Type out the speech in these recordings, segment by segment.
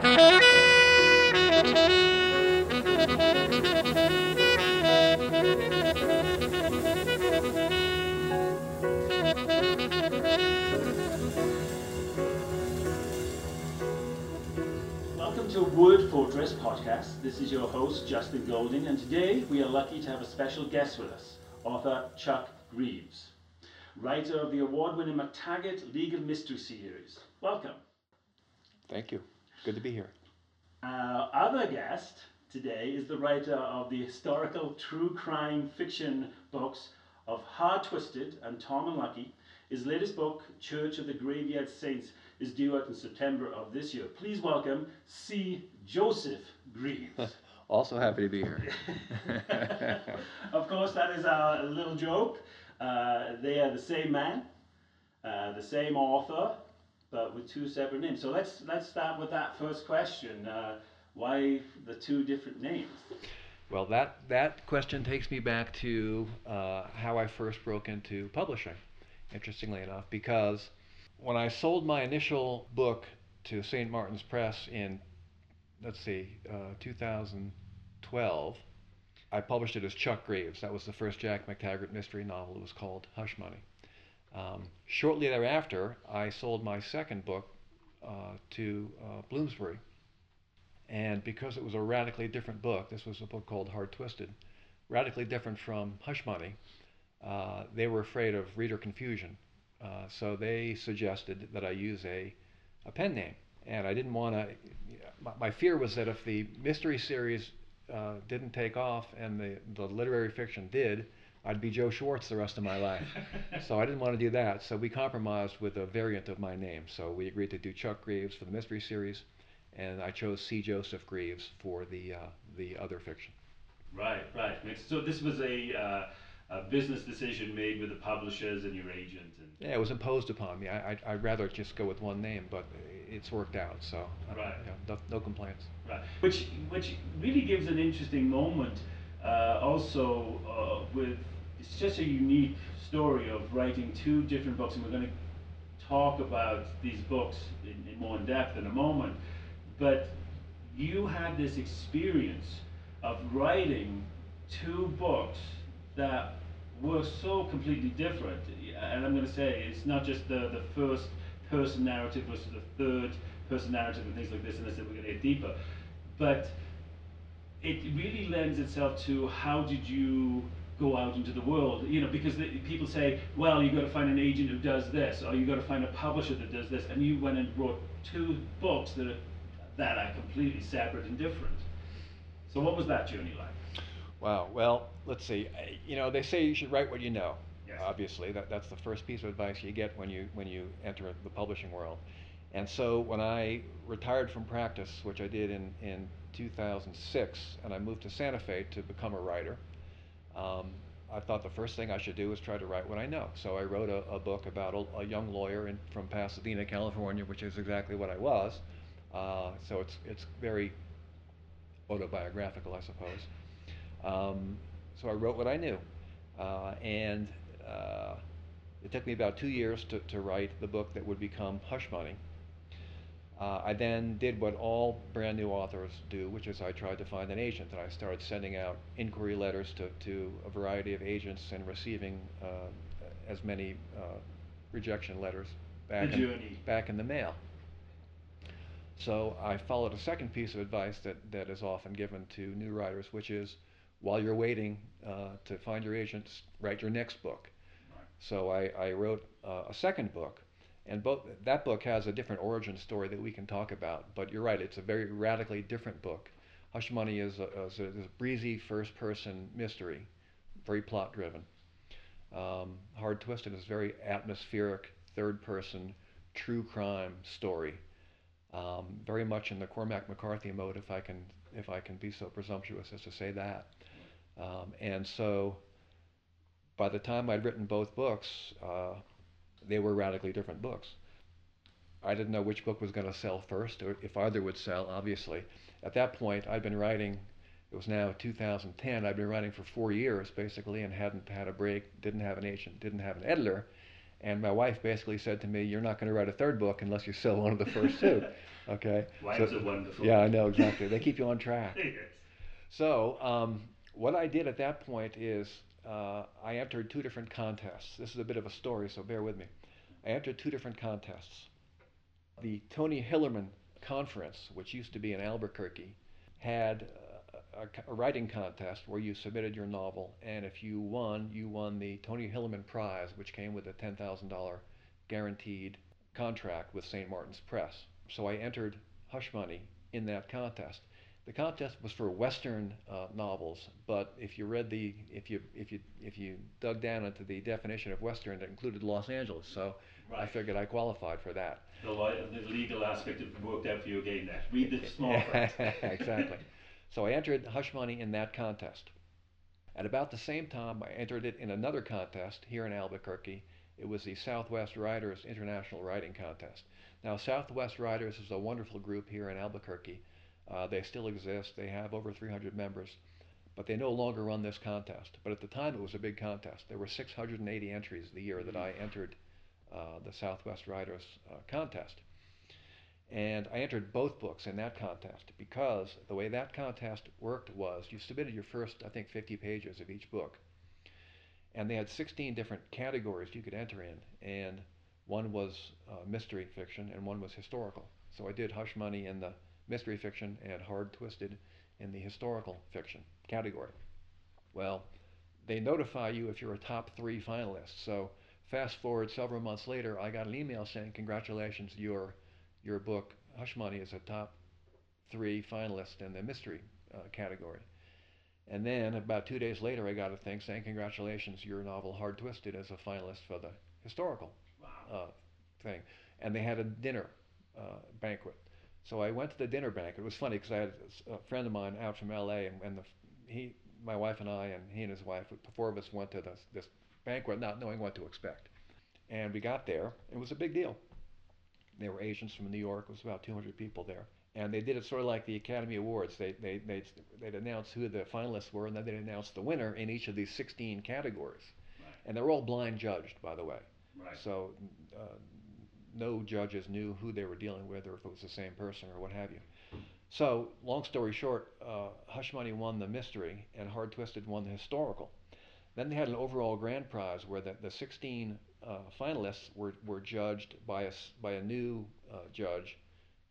Welcome to Word Fortress podcast. This is your host, Justin Golding, and today we are lucky to have a special guest with us, author Chuck Greaves, writer of the award winning McTaggart Legal Mystery Series. Welcome. Thank you. Good to be here. Our other guest today is the writer of the historical true crime fiction books of Hard Twisted and Tom and Lucky. His latest book, Church of the Graveyard Saints, is due out in September of this year. Please welcome C. Joseph Greaves. Also happy to be here. of course, that is our little joke. Uh, they are the same man, uh, the same author, but with two separate names. So let's let's start with that first question. Uh, why the two different names? well, that, that question takes me back to uh, how I first broke into publishing, interestingly enough, because when I sold my initial book to St. Martin's Press in, let's see, uh, 2012, I published it as Chuck Greaves. That was the first Jack McTaggart mystery novel. It was called Hush Money. Um, shortly thereafter, I sold my second book uh, to uh, Bloomsbury. And because it was a radically different book, this was a book called Hard Twisted, radically different from Hush Money, uh, they were afraid of reader confusion. Uh, so they suggested that I use a, a pen name. And I didn't want to, my, my fear was that if the mystery series uh, didn't take off and the, the literary fiction did, I'd be Joe Schwartz the rest of my life. so I didn't want to do that. So we compromised with a variant of my name. So we agreed to do Chuck Greaves for the mystery series, and I chose C. Joseph Greaves for the uh, the other fiction. Right, right. So this was a, uh, a business decision made with the publishers and your agent. And Yeah, it was imposed upon me. I, I, I'd rather just go with one name, but it's worked out. So Right. yeah, no, no complaints. Right. Which which really gives an interesting moment. Uh, also, uh, with it's just a unique story of writing two different books, and we're going to talk about these books in, in more in depth in a moment. But you had this experience of writing two books that were so completely different. And I'm going to say it's not just the, the first person narrative versus the third person narrative and things like this, and I said we're going to get deeper. But it really lends itself to how did you go out into the world you know because the, people say well you've got to find an agent who does this or you've got to find a publisher that does this and you went and wrote two books that are that are completely separate and different so what was that journey like Wow. Well, let's see. You know, they say you should write what you know. Yes. Obviously, that, that's the first piece of advice you get when you when you enter the publishing world. And so when I retired from practice, which I did in in 2006, and I moved to Santa Fe to become a writer, um, I thought the first thing I should do was try to write what I know. So I wrote a, a book about a, a young lawyer in, from Pasadena, California, which is exactly what I was. Uh, so it's it's very autobiographical, I suppose. Um, so I wrote what I knew, uh, and uh, it took me about two years to, to write the book that would become Hush Money. Uh, I then did what all brand new authors do, which is I tried to find an agent, and I started sending out inquiry letters to, to a variety of agents and receiving uh, as many uh, rejection letters back in, back in the mail. So I followed a second piece of advice that, that is often given to new writers, which is while you're waiting uh, to find your agents, write your next book. Right. So I, I wrote uh, a second book, and both that book has a different origin story that we can talk about. But you're right; it's a very radically different book. Hush Money is a, a, a breezy first-person mystery, very plot-driven. Um, Hard Twisted is very atmospheric, third-person, true crime story. Um, very much in the Cormac McCarthy mode, if I can if I can be so presumptuous as to say that. Um, and so, by the time I'd written both books, uh, they were radically different books. I didn't know which book was going to sell first, or if either would sell. Obviously, at that point, I'd been writing. It was now 2010. I'd been writing for four years basically, and hadn't had a break. Didn't have an agent. Didn't have an editor. And my wife basically said to me, "You're not going to write a third book unless you sell one of the first two." Okay. Wives are wonderful. Yeah, I know exactly. they keep you on track. yes. So um, what I did at that point is uh, I entered two different contests. This is a bit of a story, so bear with me. I entered two different contests. The Tony Hillerman Conference, which used to be in Albuquerque, had uh, a, a, writing contest where you submitted your novel, and if you won, you won the Tony Hillerman Prize, which came with a $10,000 guaranteed contract with St. Martin's Press. So I entered Hush Money in that contest. The contest was for Western uh, novels, but if you read the, if you if you if you dug down into the definition of Western, it included Los Angeles. So right. I figured I qualified for that. The, the legal aspect of worked out for you again. That read the small print. exactly. So I entered Hush Money in that contest. At about the same time, I entered it in another contest here in Albuquerque. It was the Southwest Writers International Writing Contest. Now, Southwest Writers is a wonderful group here in Albuquerque. Uh, they still exist. They have over 300 members, but they no longer run this contest. But at the time, it was a big contest. There were 680 entries the year that I entered uh, the Southwest Writers uh, contest. And I entered both books in that contest because the way that contest worked was you submitted your first, I think, 50 pages of each book. And they had 16 different categories you could enter in. And one was uh, mystery fiction and one was historical. So I did Hush Money in the mystery fiction and hard twisted in the historical fiction category. Well, they notify you if you're a top three finalist. So fast forward several months later, I got an email saying, "Congratulations, your your book Hush Money is a top three finalist in the mystery uh, category." And then about two days later, I got a thing saying, "Congratulations, your novel Hard Twisted is a finalist for the historical uh, thing." And they had a dinner uh, banquet so I went to the dinner banquet. It was funny because I had a friend of mine out from L.A. and, and the, he, my wife and I, and he and his wife, the four of us went to this, this banquet, not knowing what to expect. And we got there. It was a big deal. There were Asians from New York. It was about 200 people there. And they did it sort of like the Academy Awards. They, they, they'd, they'd announce who the finalists were, and then they'd announce the winner in each of these 16 categories. Right. And they're all blind judged, by the way. Right. So uh, no judges knew who they were dealing with or if it was the same person or what have you. So, long story short, uh, Hush Money won the mystery and Hard Twisted won the historical. Then they had an overall grand prize where the, the 16 uh, finalists were, were judged by a, by a new uh, judge,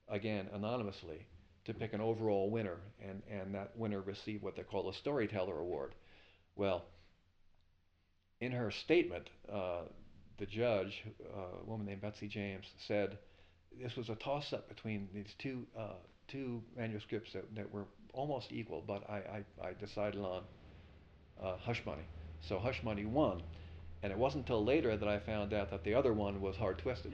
again, anonymously, to pick an overall winner, and, and that winner received what they call a Storyteller Award. Well, in her statement, uh, the judge, uh, a woman named Betsy James, said this was a toss-up between these two uh, two manuscripts that, that were almost equal, but I, I, I decided on uh, Hush Money. So Hush Money won, and it wasn't until later that I found out that the other one was Hard Twisted.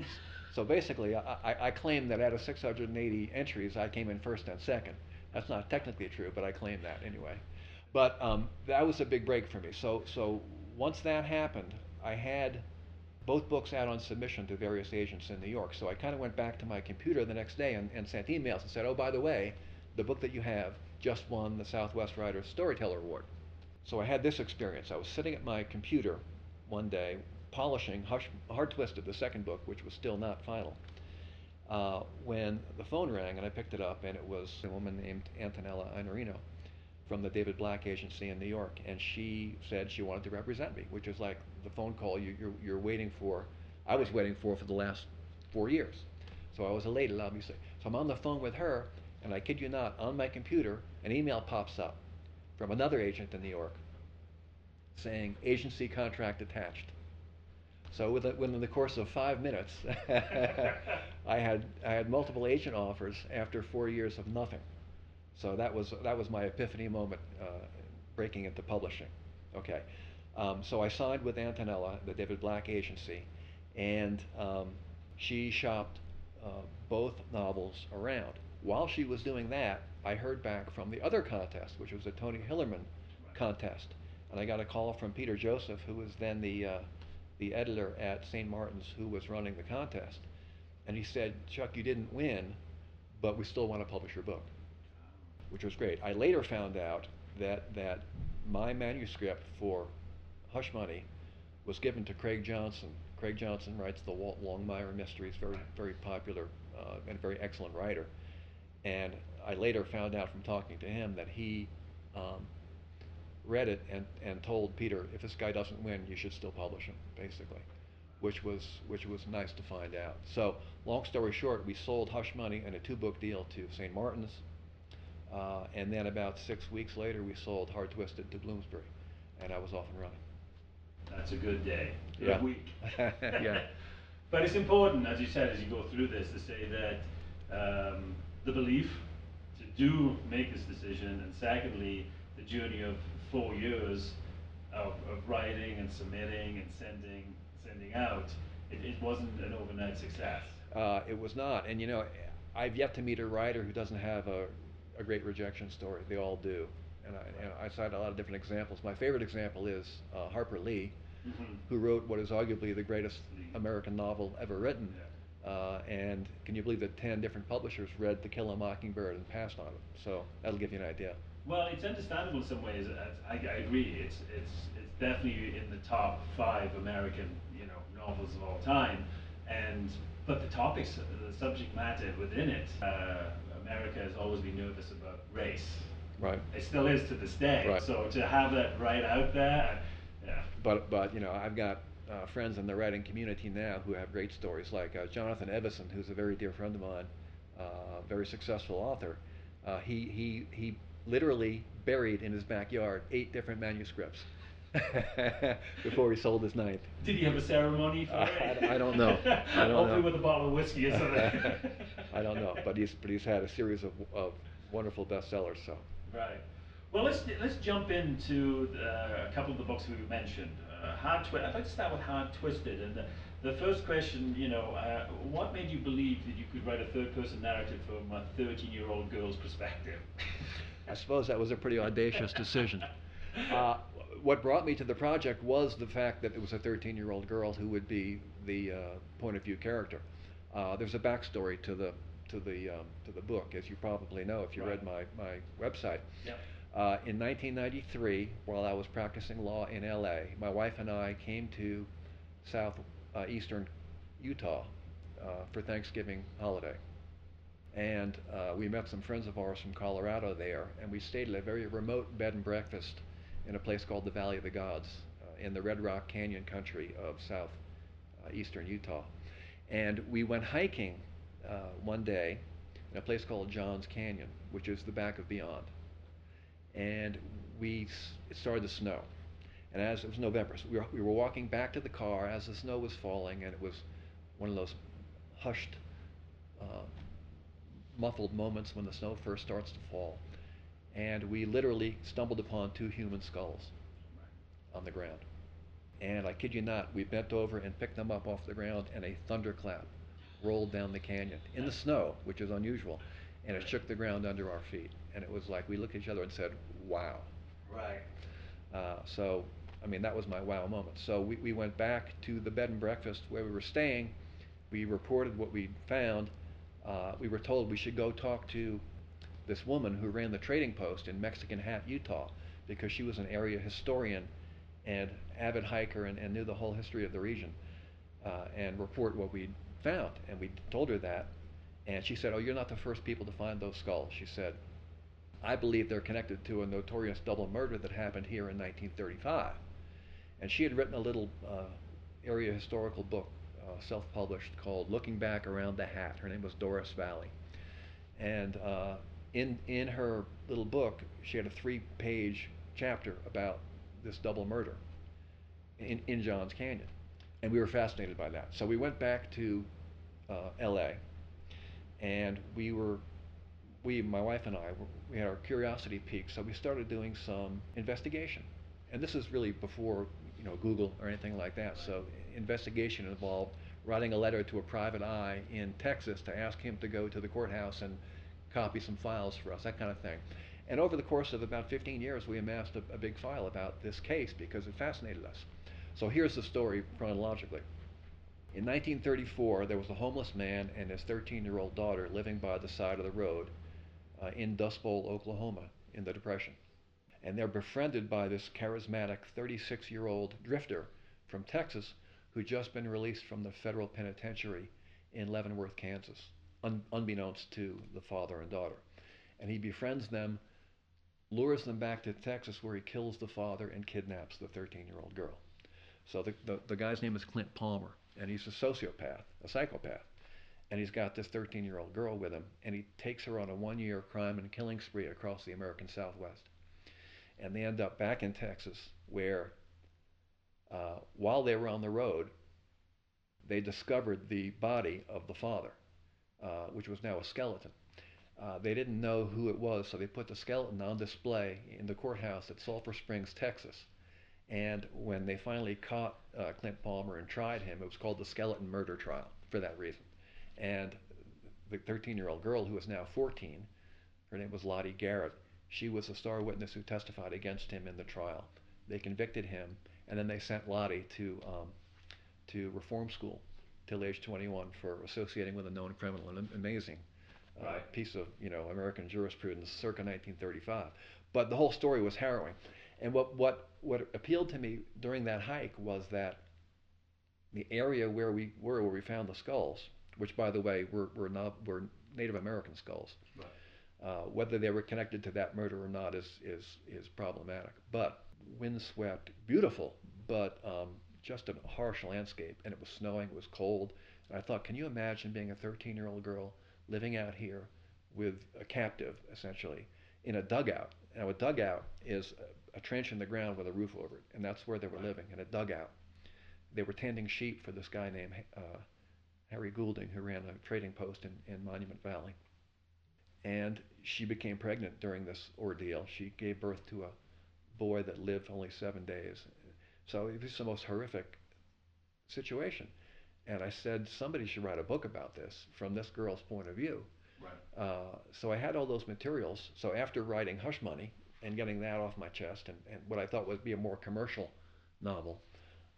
so basically, I, I, I claim that out of 680 entries, I came in first and second. That's not technically true, but I claim that anyway. But um, that was a big break for me. So so once that happened, I had both books out on submission to various agents in New York. So I kind of went back to my computer the next day and, and sent emails and said, oh, by the way, the book that you have just won the Southwest Writers Storyteller Award. So I had this experience. I was sitting at my computer one day polishing Hush, Hard Twisted, the second book, which was still not final, uh, when the phone rang and I picked it up and it was a woman named Antonella Iannarino from the David Black Agency in New York, and she said she wanted to represent me, which is like the phone call you, you're, you're waiting for. I was waiting for for the last four years. So I was elated, obviously. So I'm on the phone with her, and I kid you not, on my computer, an email pops up from another agent in New York saying agency contract attached. So within the course of five minutes, I had I had multiple agent offers after four years of nothing. So that was that was my epiphany moment, uh, breaking into publishing. Okay, um, so I signed with Antonella, the David Black agency, and um, she shopped uh, both novels around. While she was doing that, I heard back from the other contest, which was the Tony Hillerman contest, and I got a call from Peter Joseph, who was then the uh, the editor at St. Martin's, who was running the contest, and he said, "Chuck, you didn't win, but we still want to publish your book." which was great. I later found out that that my manuscript for Hush Money was given to Craig Johnson. Craig Johnson writes the Walt Longmire mysteries, very very popular uh, and very excellent writer. And I later found out from talking to him that he um, read it and, and told Peter, if this guy doesn't win, you should still publish him, basically, which was which was nice to find out. So, long story short, we sold Hush Money and a two-book deal to St. Martin's, uh, and then about six weeks later, we sold Hard Twisted to Bloomsbury, and I was off and running. That's a good day, good Yeah. week. Yeah. But it's important, as you said, as you go through this, to say that um, the belief to do make this decision, and secondly, the journey of four years of, of writing and submitting and sending sending out, it, it wasn't an overnight success. Uh, it was not, and you know, I've yet to meet a writer who doesn't have a, a great rejection story. They all do, and I, and I cite a lot of different examples. My favorite example is uh, Harper Lee, Mhm. who wrote what is arguably the greatest Lee. American novel ever written. Yeah. Uh, and can you believe that 10 different publishers read To Kill a Mockingbird and passed on it? So that'll give you an idea. Well, it's understandable in some ways. I, I agree. It's it's it's definitely in the top five American you know novels of all time, and but the topics, the subject matter within it, uh, America has always been nervous about race. Right. It still is to this day. Right. So to have that right out there. But, but you know, I've got uh, friends in the writing community now who have great stories, like uh, Jonathan Evison, who's a very dear friend of mine, uh, very successful author. Uh, he, he, he literally buried in his backyard eight different manuscripts before he sold his ninth. Did he have a ceremony for it? I- I don't know. I don't Hopefully know. with a bottle of whiskey or something. I don't know, but he's, but he's had a series of, of wonderful bestsellers, so. Right. Well, let's let's jump into uh, a couple of the books we've mentioned. Uh, Hard Twi- I'd like to start with Hard Twisted, and the, the first question, you know, uh, what made you believe that you could write a third-person narrative from a 13-year-old girl's perspective? I suppose that was a pretty audacious decision. Uh, what brought me to the project was the fact that it was a 13 year old girl who would be the uh, point of view character. Uh, there's a backstory to the, to, the, um, to the book, as you probably know if you read my, my website. Yep. Uh, in 1993, while I was practicing law in LA, my wife and I came to southeastern Utah uh, for Thanksgiving holiday. And uh, we met some friends of ours from Colorado there, and we stayed at a very remote bed and breakfast in a place called the Valley of the Gods uh, in the Red Rock Canyon country of southeastern Utah. And we went hiking uh, one day in a place called Johns Canyon, which is the back of Beyond. And we it started to snow. And as it was November, so we were, we were walking back to the car as the snow was falling, and it was one of those hushed, uh, muffled moments when the snow first starts to fall. And we literally stumbled upon two human skulls on the ground. And I kid you not, we bent over and picked them up off the ground, and a thunderclap rolled down the canyon in the snow, which is unusual, and it shook the ground under our feet. And it was like we looked at each other and said, "Wow." Right. Uh, so, I mean, that was my wow moment. So we, we went back to the bed and breakfast where we were staying. We reported what we found. Uh, we were told we should go talk to this woman who ran the trading post in Mexican Hat, Utah, because she was an area historian and avid hiker and, and knew the whole history of the region, uh, and report what we found. And we told her that, and she said, "Oh, you're not the first people to find those skulls." She said, I believe they're connected to a notorious double murder that happened here in 1935. And she had written a little uh, area historical book, uh, self published, called Looking Back Around the Hat. Her name was Doris Valle. And uh, in, in her little book, she had a three page chapter about this double murder in, in Johns Canyon. And we were fascinated by that. So we went back to uh, LA and we were we, my wife and I, we had our curiosity peaked, so we started doing some investigation. And this is really before, you know, Google or anything like that. So investigation involved writing a letter to a private eye in Texas to ask him to go to the courthouse and copy some files for us, that kind of thing. And over the course of about 15 years, we amassed a, a big file about this case because it fascinated us. So here's the story chronologically. In 1934, there was a homeless man and his 13 year old daughter living by the side of the road uh, in Dust Bowl, Oklahoma, in the Depression. And they're befriended by this charismatic 36 year old drifter from Texas who'd just been released from the federal penitentiary in Leavenworth, Kansas, un- unbeknownst to the father and daughter. And he befriends them, lures them back to Texas, where he kills the father and kidnaps the 13 year old girl. So the, the, the guy's name is Clint Palmer, and he's a sociopath, a psychopath. And he's got this 13 year old girl with him, and he takes her on a one year crime and killing spree across the American Southwest. And they end up back in Texas, where uh, while they were on the road, they discovered the body of the father, uh, which was now a skeleton. Uh, they didn't know who it was, so they put the skeleton on display in the courthouse at Sulphur Springs, Texas. And when they finally caught uh, Clint Palmer and tried him, it was called the skeleton murder trial for that reason. And the 13 year old girl, who is now 14, her name was Lottie Garrett, she was a star witness who testified against him in the trial. They convicted him, and then they sent Lottie to um, to reform school till age 21 for associating with a known criminal. An amazing uh, right. piece of you know American jurisprudence circa 1935. But the whole story was harrowing. And what what what appealed to me during that hike was that the area where we were, where we found the skulls, which by the way were were, not, were Native American skulls. Right. Uh, whether they were connected to that murder or not is is is problematic. But windswept, beautiful, but um, just a harsh landscape, and it was snowing, it was cold. And I thought, can you imagine being a 13 year old girl living out here with a captive, essentially, in a dugout? Now, a dugout is a, a trench in the ground with a roof over it, and that's where they were living, in a dugout. They were tending sheep for this guy named uh, Harry Goulding, who ran a trading post in, in Monument Valley. And she became pregnant during this ordeal. She gave birth to a boy that lived only seven days. So it was the most horrific situation. And I said, somebody should write a book about this from this girl's point of view. Right. Uh, so I had all those materials. So after writing Hush Money and getting that off my chest and, and what I thought would be a more commercial novel,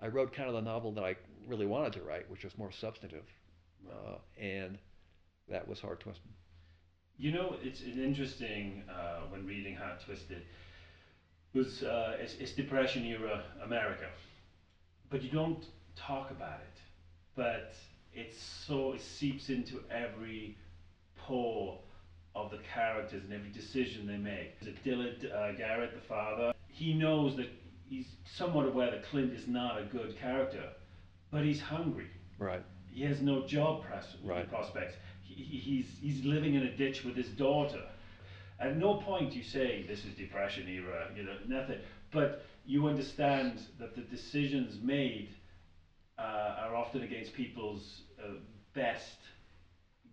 I wrote kind of the novel that I really wanted to write, which was more substantive. Uh, and that was Hard Twisted. You know, it's, interesting uh, when reading Hard Twisted was uh, it's, it's Depression era America, but you don't talk about it. But it's so it seeps into every pore of the characters and every decision they make. Is it Dillard uh, Garrett, the father? He knows that he's somewhat aware that Clint is not a good character, but he's hungry. Right. He has no job pros- right. prospects. He, he's he's living in a ditch with his daughter at no point you say this is depression era, you know, nothing. But you understand that the decisions made uh, are often against people's uh, best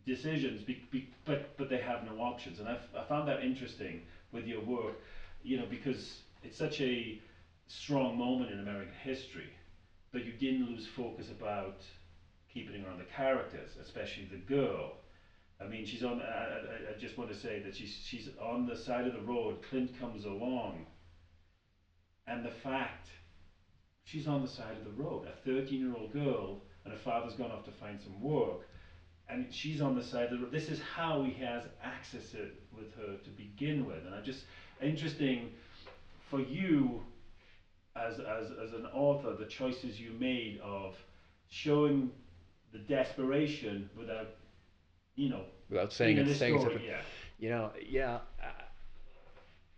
decisions, be, be, but but they have no options. And I've, I found that interesting with your work, you know, because it's such a strong moment in American history, but you didn't lose focus about keeping around the characters, especially the girl I mean, she's on. I, I, I just want to say that she's she's on the side of the road. Clint comes along, and the fact she's on the side of the road, a 13-year-old girl, and her father's gone off to find some work, and she's on the side of the road. This is how he has access with her to begin with, and I just interesting for you as as as an author, the choices you made of showing the desperation without you know, without saying it, saying story. Yeah. You know, yeah. Uh,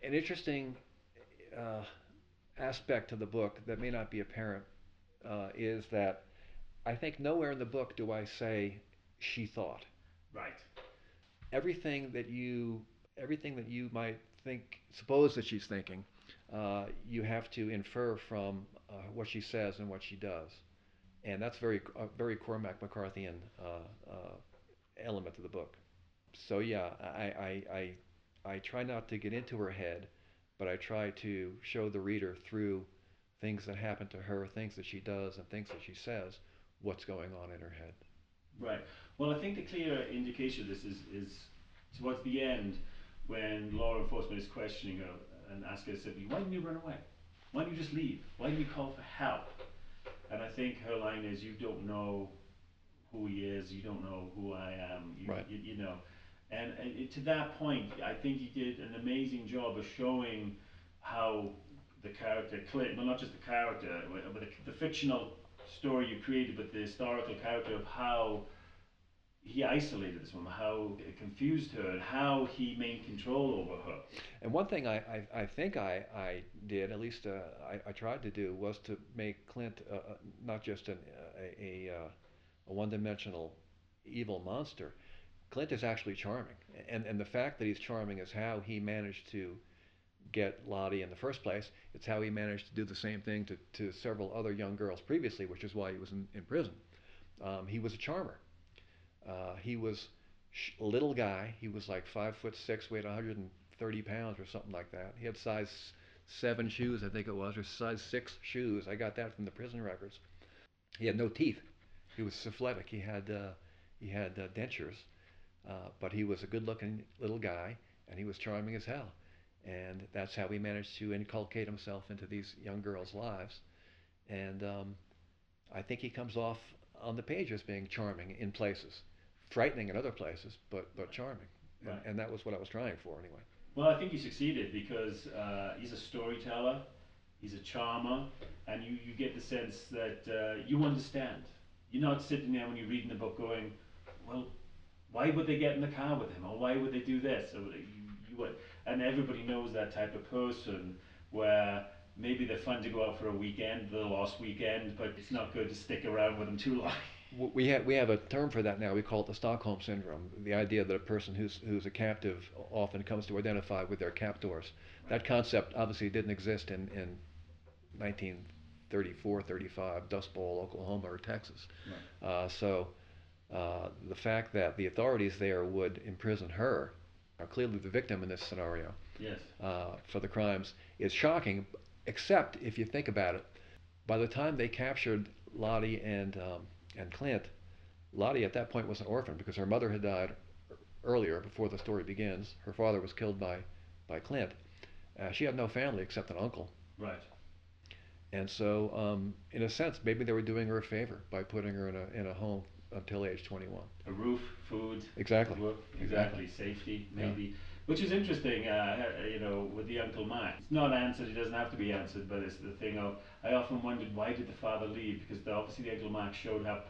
an interesting uh, aspect to the book that may not be apparent uh, is that I think nowhere in the book do I say she thought. Right. Everything that you everything that you might think suppose that she's thinking, uh, you have to infer from uh, what she says and what she does, and that's very uh, very Cormac McCarthyan element of the book. So yeah, I, I, I, I try not to get into her head, but I try to show the reader through things that happen to her, things that she does, and things that she says, what's going on in her head. Right. Well, I think the clear indication of this is, is towards the end when law enforcement is questioning her and asking her simply, why didn't you run away? Why didn't you just leave? Why didn't you call for help? And I think her line is, you don't know who he is. You don't know who I am. You, right. you, you know, and, and to that point, I think he did an amazing job of showing how the character Clint, well, not just the character, but the, the fictional story you created but the historical character of how he isolated this woman, how it confused her, and how he maintained control over her. And one thing I, I, I think I, I did, at least uh, I, I tried to do, was to make Clint uh, uh not just an, uh, a, a, uh, a one dimensional evil monster. Clint is actually charming. And, and the fact that he's charming is how he managed to get Lottie in the first place. It's how he managed to do the same thing to, to several other young girls previously, which is why he was in, in prison. Um, he was a charmer. Uh, he was a little guy. He was like five foot six, weighed 130 pounds or something like that. He had size seven shoes, I think it was, or size six shoes. I got that from the prison records. He had no teeth. He was syphilitic. He had uh, he had uh, dentures, uh, but he was a good-looking little guy, and he was charming as hell. And that's how he managed to inculcate himself into these young girls' lives. And um, I think he comes off on the page as being charming in places frightening in other places, but but charming. Right. And, and, that was what I was trying for anyway. Well, I think he succeeded because uh, he's a storyteller, he's a charmer, and you, you get the sense that uh, you understand. You're not sitting there when you're reading the book going, well, why would they get in the car with him, or why would they do this, or you, you would, and everybody knows that type of person where maybe they're fun to go out for a weekend, the lost weekend, but it's not good to stick around with them too long we have we have a term for that now. We call it the Stockholm syndrome. The idea that a person who's who's a captive often comes to identify with their captors. That concept obviously didn't exist in in 1934, 35, Dust Bowl, Oklahoma, or Texas. Right. Uh, so uh, the fact that the authorities there would imprison her, are clearly the victim in this scenario, yes. uh, for the crimes, is shocking. Except if you think about it, by the time they captured Lottie and um, and Clint, Lottie at that point was an orphan because her mother had died earlier before the story begins. Her father was killed by, by Clint. Uh, she had no family except an uncle. Right. And so, um, in a sense, maybe they were doing her a favor by putting her in a, in a home until age 21. A roof, food. Exactly. Work, exactly. exactly. Safety, maybe. Yeah. Which is interesting, uh, you know, with the Uncle Mac. It's not answered, it doesn't have to be answered, but it's the thing of, I often wondered why did the father leave? Because the, obviously the Uncle Mac showed up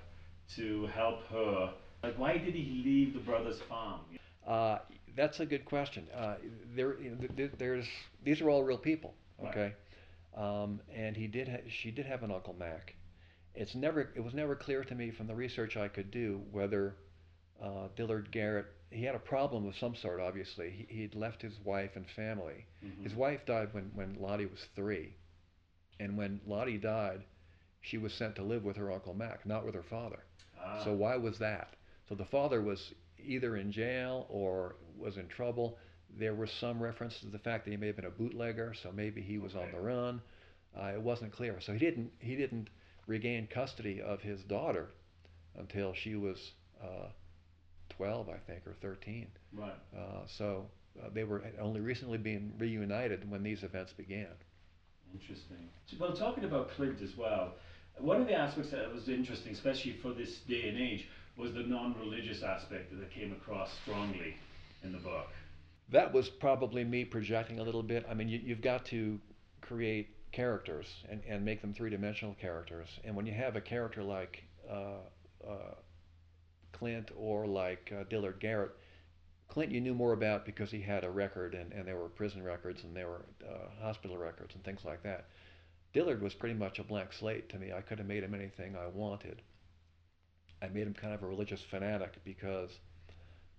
to help her. Like, why did he leave the brother's farm? Uh, that's a good question. Uh, there, there's, these are all real people, okay? Right. Um, and he did, ha- she did have an Uncle Mac. It's never, it was never clear to me from the research I could do whether uh, Dillard Garrett he had a problem of some sort. Obviously, he, he'd left his wife and family. Mm-hmm. His wife died when when Lottie was three, and when Lottie died, she was sent to live with her uncle Mac, not with her father. Ah. So why was that? So the father was either in jail or was in trouble. There was some reference to the fact that he may have been a bootlegger, so maybe he was okay. on the run. Uh, it wasn't clear. So he didn't he didn't regain custody of his daughter until she was uh, 12, I think, or 13. Right. Uh, so uh, they were only recently being reunited when these events began. Interesting. Well, talking about Clint as well, one of the aspects that was interesting, especially for this day and age, was the non-religious aspect that came across strongly in the book. That was probably me projecting a little bit. I mean, you, have got to create characters and, and make them three-dimensional characters. And when you have a character like uh, uh Clint or like uh, Dillard Garrett. Clint you knew more about because he had a record and, and there were prison records and there were uh, hospital records and things like that. Dillard was pretty much a blank slate to me. I could have made him anything I wanted. I made him kind of a religious fanatic because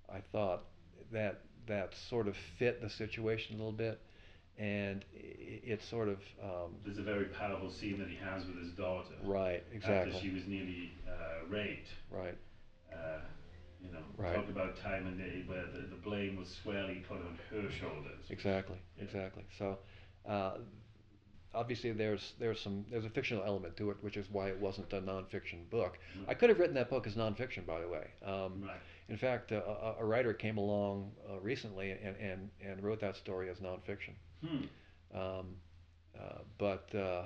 I thought that that sort of fit the situation a little bit and it, it sort of um, there's a very powerful scene that he has with his daughter right exactly after she was nearly uh, raped right uh, you know, right. talk about time and day where the, the blame was squarely put on her shoulders. Exactly, yeah. exactly. So, uh, obviously, there's there's some there's a fictional element to it, which is why it wasn't a nonfiction book. Right. I could have written that book as nonfiction, by the way. Um, right. In fact, uh, a, a, writer came along uh, recently and, and, and wrote that story as nonfiction. Hmm. Um, uh, but uh,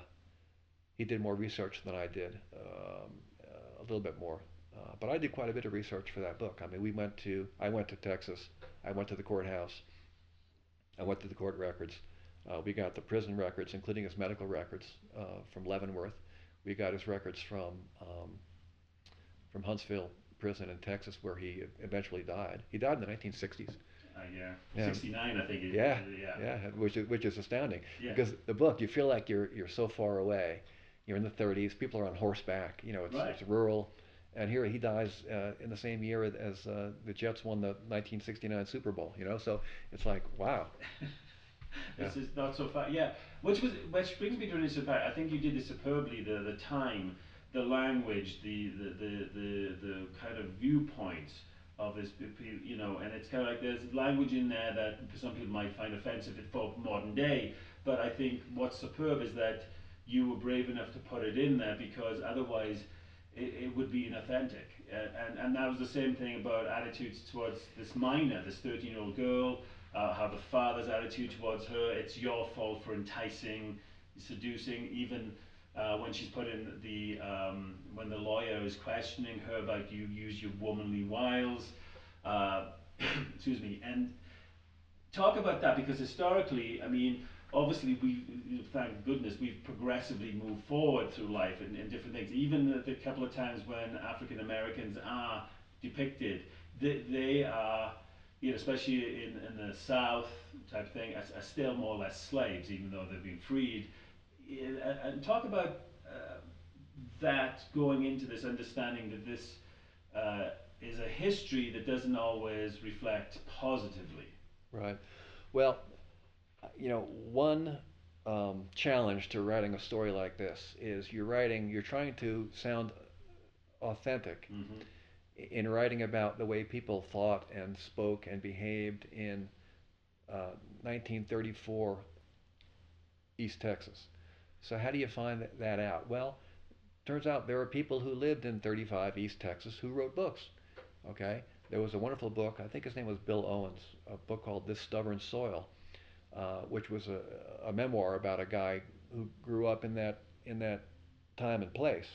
he did more research than I did, um, uh, a little bit more. Uh, but I did quite a bit of research for that book. I mean, we went to, I went to Texas, I went to the courthouse, I went to the court records. Uh, we got the prison records, including his medical records uh, from Leavenworth. we got his records from um, from Huntsville prison in Texas, where he eventually died. He died in the 1960s. Uh, yeah. Yeah. 69, I think. It, Yeah, yeah. yeah, which is which is astounding Yeah. because the book you feel like you're you're so far away. You're in the 30s. People are on horseback. You know, it's, Right. it's rural, and here he dies uh, in the same year as uh, the Jets won the 1969 Super Bowl. You know, so it's like wow. this is not so far. Yeah, which was which brings me to an interesting part. I think you did this superbly. The the time, the language, the the the the, the kind of viewpoints of this. You know, and it's kind of like there's language in there that some people might find offensive for modern day. But I think what's superb is that you were brave enough to put it in there because otherwise. It, it would be inauthentic, and, and that was the same thing about attitudes towards this minor, this thirteen-year-old girl, uh, how the father's attitude towards her, it's your fault for enticing, seducing, even uh, when she's put in the, um, when the lawyer is questioning her about you use your womanly wiles, uh, excuse me, and talk about that because historically, I mean, obviously we, thank goodness, we've progressively moved forward through life in, in different things. Even the, the couple of times when African Americans are depicted, they, they are, you know, especially in, in the South type thing, are, are still more or less slaves, even though they've been freed. And, talk about uh, that going into this understanding that this uh, is a history that doesn't always reflect positively. Right. Well, you know, one um, challenge to writing a story like this is you're writing, you're trying to sound authentic Mm-hmm. in writing about the way people thought and spoke and behaved in uh, 1934 East Texas. So how do you find that, that out? Well, turns out there are people who lived in 35 East Texas who wrote books. Okay, there was a wonderful book. I think his name was Bill Owens. A book called This Stubborn Soil, uh, which was a, a memoir about a guy who grew up in that in that time and place.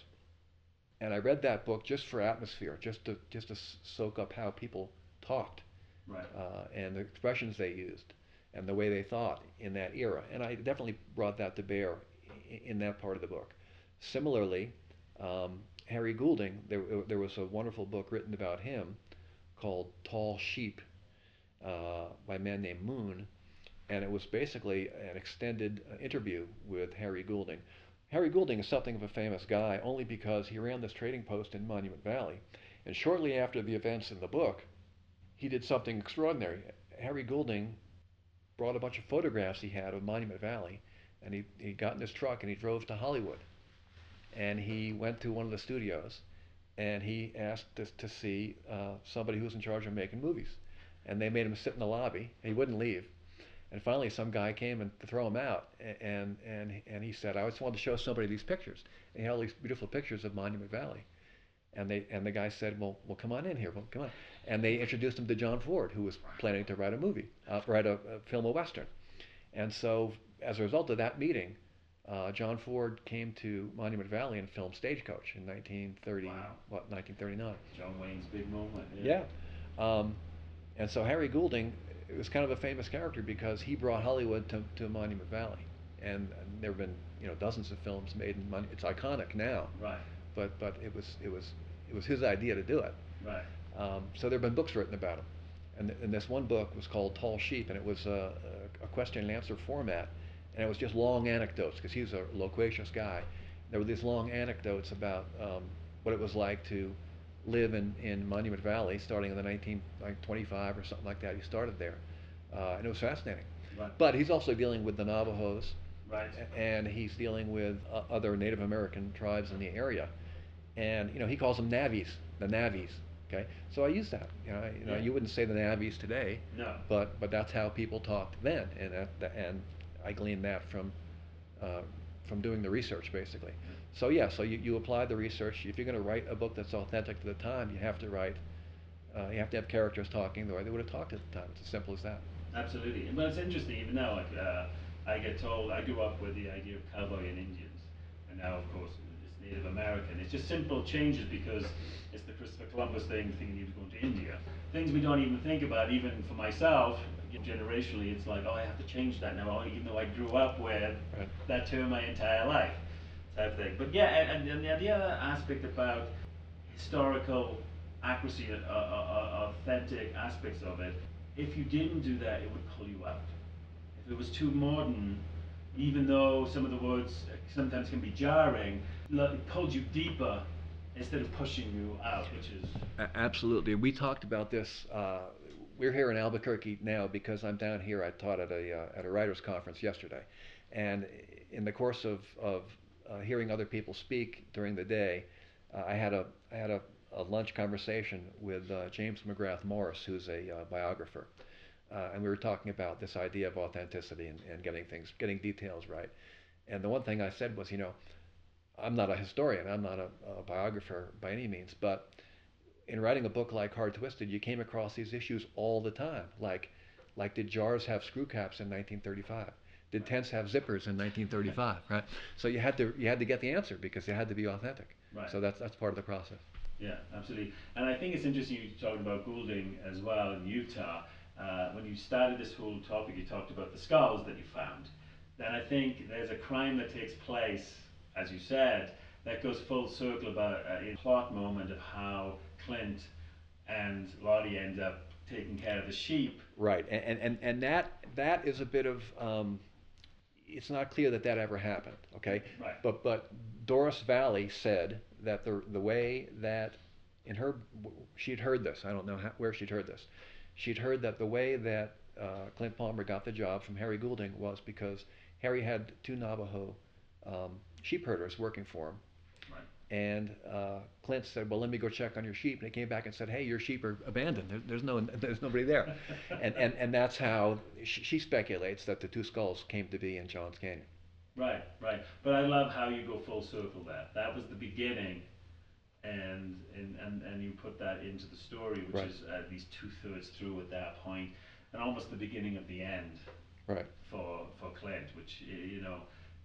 And I read that book just for atmosphere, just to just to soak up how people talked Right. uh, and the expressions they used and the way they thought in that era. And I definitely brought that to bear i- in that part of the book. Similarly, um, Harry Goulding, there, there was a wonderful book written about him called Tall Sheep uh, by a man named Moon. And it was basically an extended uh, interview with Harry Goulding. Harry Goulding is something of a famous guy only because he ran this trading post in Monument Valley. And shortly after the events in the book, he did something extraordinary. Harry Goulding brought a bunch of photographs he had of Monument Valley, and he, he got in his truck and he drove to Hollywood. And he went to one of the studios, and he asked to, to see uh, somebody who was in charge of making movies. And they made him sit in the lobby, he wouldn't leave. And finally, some guy came and to throw him out, and and and he said, "I just wanted to show somebody these pictures." And he had all these beautiful pictures of Monument Valley. And they and the guy said, "Well, well, come on in here. Well, come on." And they introduced him to John Ford, who was planning to write a movie, uh, write a, a film, a western. And so, as a result of that meeting, uh, John Ford came to Monument Valley and filmed Stagecoach in 1930, Wow. what 1939. John Wayne's big moment. Yeah. Um, and so Harry Goulding was kind of a famous character because he brought Hollywood to, to Monument Valley. And, and there have been you know dozens of films made in Mon- it's iconic now, Right. but but it was it was it was his idea to do it. Right. Um, so there have been books written about him. And, th- and this one book was called Tall Sheep, and it was a, a, a question and answer format. And it was just long anecdotes, because he was a loquacious guy. There were these long anecdotes about um, what it was like to live in, in Monument Valley starting in the 1925 or something like that. He started there. Uh, and it was fascinating. Right. But he's also dealing with the Navajos, Right. and he's dealing with uh, other Native American tribes in the area, and you know he calls them Navis, the Navis. Okay, so I use that. You know, you, know, Yeah. you wouldn't say the Navis today, No. but but that's how people talked then, and that- and I gleaned that from uh, from doing the research basically. So yeah, so you, you apply the research. If you're going to write a book that's authentic to the time, you have to write. Uh, you have to have characters talking the way they would have talked at the time. It's as simple as that. Absolutely. Well, it's interesting. Even now, like, uh, I get told I grew up with the idea of cowboy and Indians, and now, of course, it's Native American. It's just simple changes because it's the Christopher Columbus thing, thinking he was going to India. Things we don't even think about, even for myself. Generationally, it's like, oh, I have to change that now, even though I grew up with Right. that term my entire life. Type thing. But yeah, and, and, and the other aspect about historical accuracy, uh, uh, uh, authentic aspects of it, if you didn't do that, it would pull you out. If it was too modern, even though some of the words sometimes can be jarring, it pulled you deeper instead of pushing you out, which is. Absolutely. We talked about this. Uh, we're here in Albuquerque now because I'm down here. I taught at a, uh, at a writers' conference yesterday. And in the course of, of uh, hearing other people speak during the day, uh, I had a, I had a, a lunch conversation with uh, James McGrath Morris, who's a uh, biographer. and we were talking about this idea of authenticity and, and getting things, getting details right. And the one thing I said was, you know, I'm not a historian, I'm not a, a biographer by any means, but in writing a book like Hard Twisted, you came across these issues all the time. Like, like did jars have screw caps in 1935? Did tents have zippers in 1935? Right. So you had to you had to get the answer because it had to be authentic. Right. So that's that's part of the process. Yeah, absolutely. And I think it's interesting you talking about Goulding as well in Utah. Uh, when you started this whole topic, you talked about the skulls that you found. Then I think there's a crime that takes place as you said, that goes full circle about a plot moment of how Clint and Lottie end up taking care of the sheep. Right, and and and that that is a bit of um, it's not clear that that ever happened. Okay, right. But but Doris Valle said that the the way that in her she'd heard this. I don't know how, where she'd heard this. She'd heard that the way that uh, Clint Palmer got the job from Harry Goulding was because Harry had two Navajo um, sheep herders working for him. And uh, Clint said, "Well, let me go check on your sheep." And he came back and said, "Hey, your sheep are abandoned. There, there's no, there's nobody there." and, and and that's how she, she, speculates that the two skulls came to be in Johns Canyon. Right, right. But I love how you go full circle. That that was the beginning, and and and, and you put that into the story, which right. is at least two thirds through at that point, and almost the beginning of the end. Right. For for Clint, which you know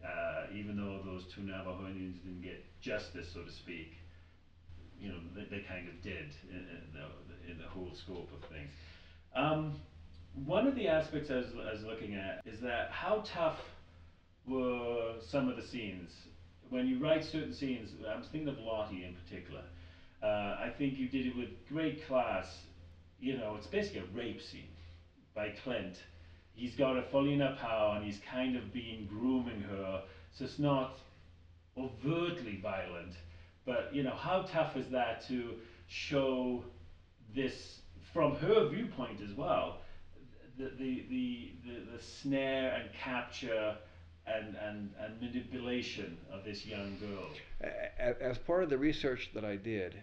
uh, even though those two Navajo Indians didn't get justice, so to speak, you know, they, they kind of did in, in, the, in the whole scope of things. Um, one of the aspects I was, I was looking at is that how tough were some of the scenes? When you write certain scenes, I'm thinking of Lottie in particular. Uh, I think you did it with great class. You know, it's basically a rape scene by Clint he's got a fully in her power and he's kind of been grooming her. So it's not overtly violent, but you know, how tough is that to show this from her viewpoint as well? The, the, the, the, the snare and capture and, and, and manipulation of this young girl. As part of the research that I did,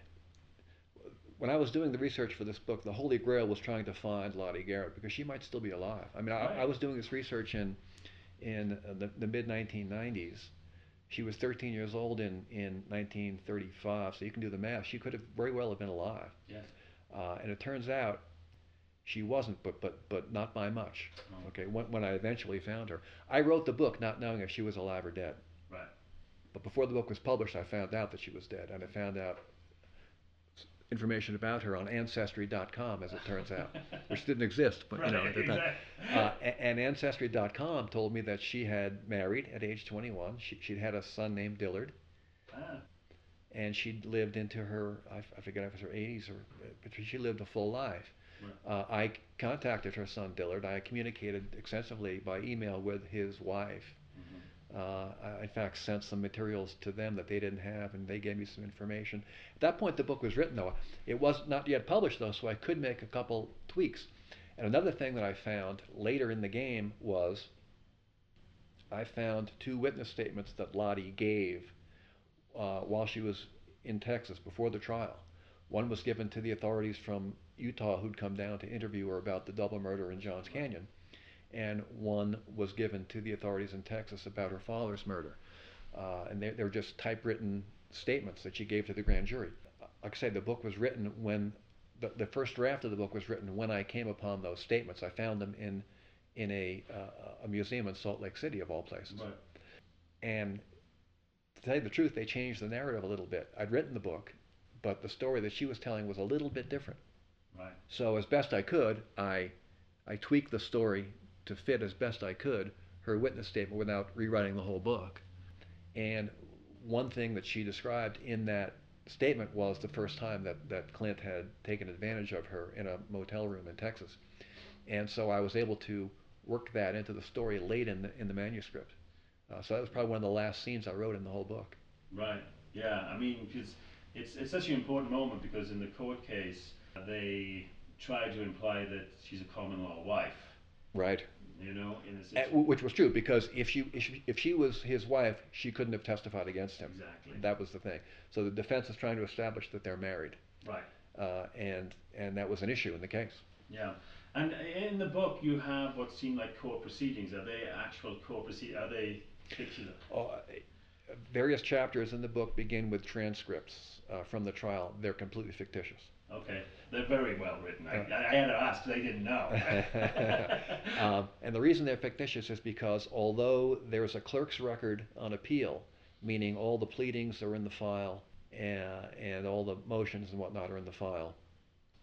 when I was doing the research for this book, the Holy Grail was trying to find Lottie Garrett because she might still be alive. I mean, right. I, I, was doing this research in in uh, the, the mid 1990s. She was 13 years old in, in 1935, so you can do the math. She could have very well have been alive. Yes. Uh, and it turns out she wasn't, but but but not by much. Oh. Okay. When, when I eventually found her, I wrote the book not knowing if she was alive or dead. Right. But before the book was published, I found out that she was dead, and I found out information about her on Ancestry.com, as it turns out, which didn't exist, but right, you know exactly. Uh, and Ancestry.com told me that she had married at age 21. She, she'd had a son named Dillard. Ah. And she'd lived into her, I, I forget if it was her 80s or, but she lived a full life. Right. Uh, I contacted her son Dillard. I communicated extensively by email with his wife uh, I, in fact, sent some materials to them that they didn't have, and they gave me some information. At that point, the book was written, though. It was not yet published, though, so I could make a couple tweaks. And another thing that I found later in the game was I found two witness statements that Lottie gave uh, while she was in Texas before the trial. One was given to the authorities from Utah who'd come down to interview her about the double murder in Johns Canyon and one was given to the authorities in Texas about her father's murder. Uh, and they, they were just typewritten statements that she gave to the grand jury. Like I said, the book was written when the, the first draft of the book was written when I came upon those statements. I found them in in a uh, a museum in Salt Lake City of all places. Right. And to tell you the truth, they changed the narrative a little bit. I'd written the book, but the story that she was telling was a little bit different. Right. So as best I could, I I tweaked the story to fit as best I could her witness statement without rewriting the whole book. And one thing that she described in that statement was the first time that, that Clint had taken advantage of her in a motel room in Texas. And so I was able to work that into the story late in the, in the manuscript. Uh, so that was probably one of the last scenes I wrote in the whole book. Right. Yeah. I mean, because it's it's such an important moment because in the court case they try to imply that she's a common law wife. Right. You know, in a Uh, situation. Which was true because if she, if she if she was his wife, she couldn't have testified against him. Exactly. That was the thing. So the defense is trying to establish that they're married, Right. uh, and and that was an issue in the case. Yeah. And in the book, you have what seem like court proceedings. Are they actual court proceedings? Are they fictional? Oh, uh, various chapters in the book begin with transcripts uh, from the trial. They're completely fictitious. Okay. They're very well written. I, Uh, I had to ask, they didn't know. um, and the reason they're fictitious is because although there's a clerk's record on appeal, meaning all the pleadings are in the file and, and all the motions and whatnot are in the file,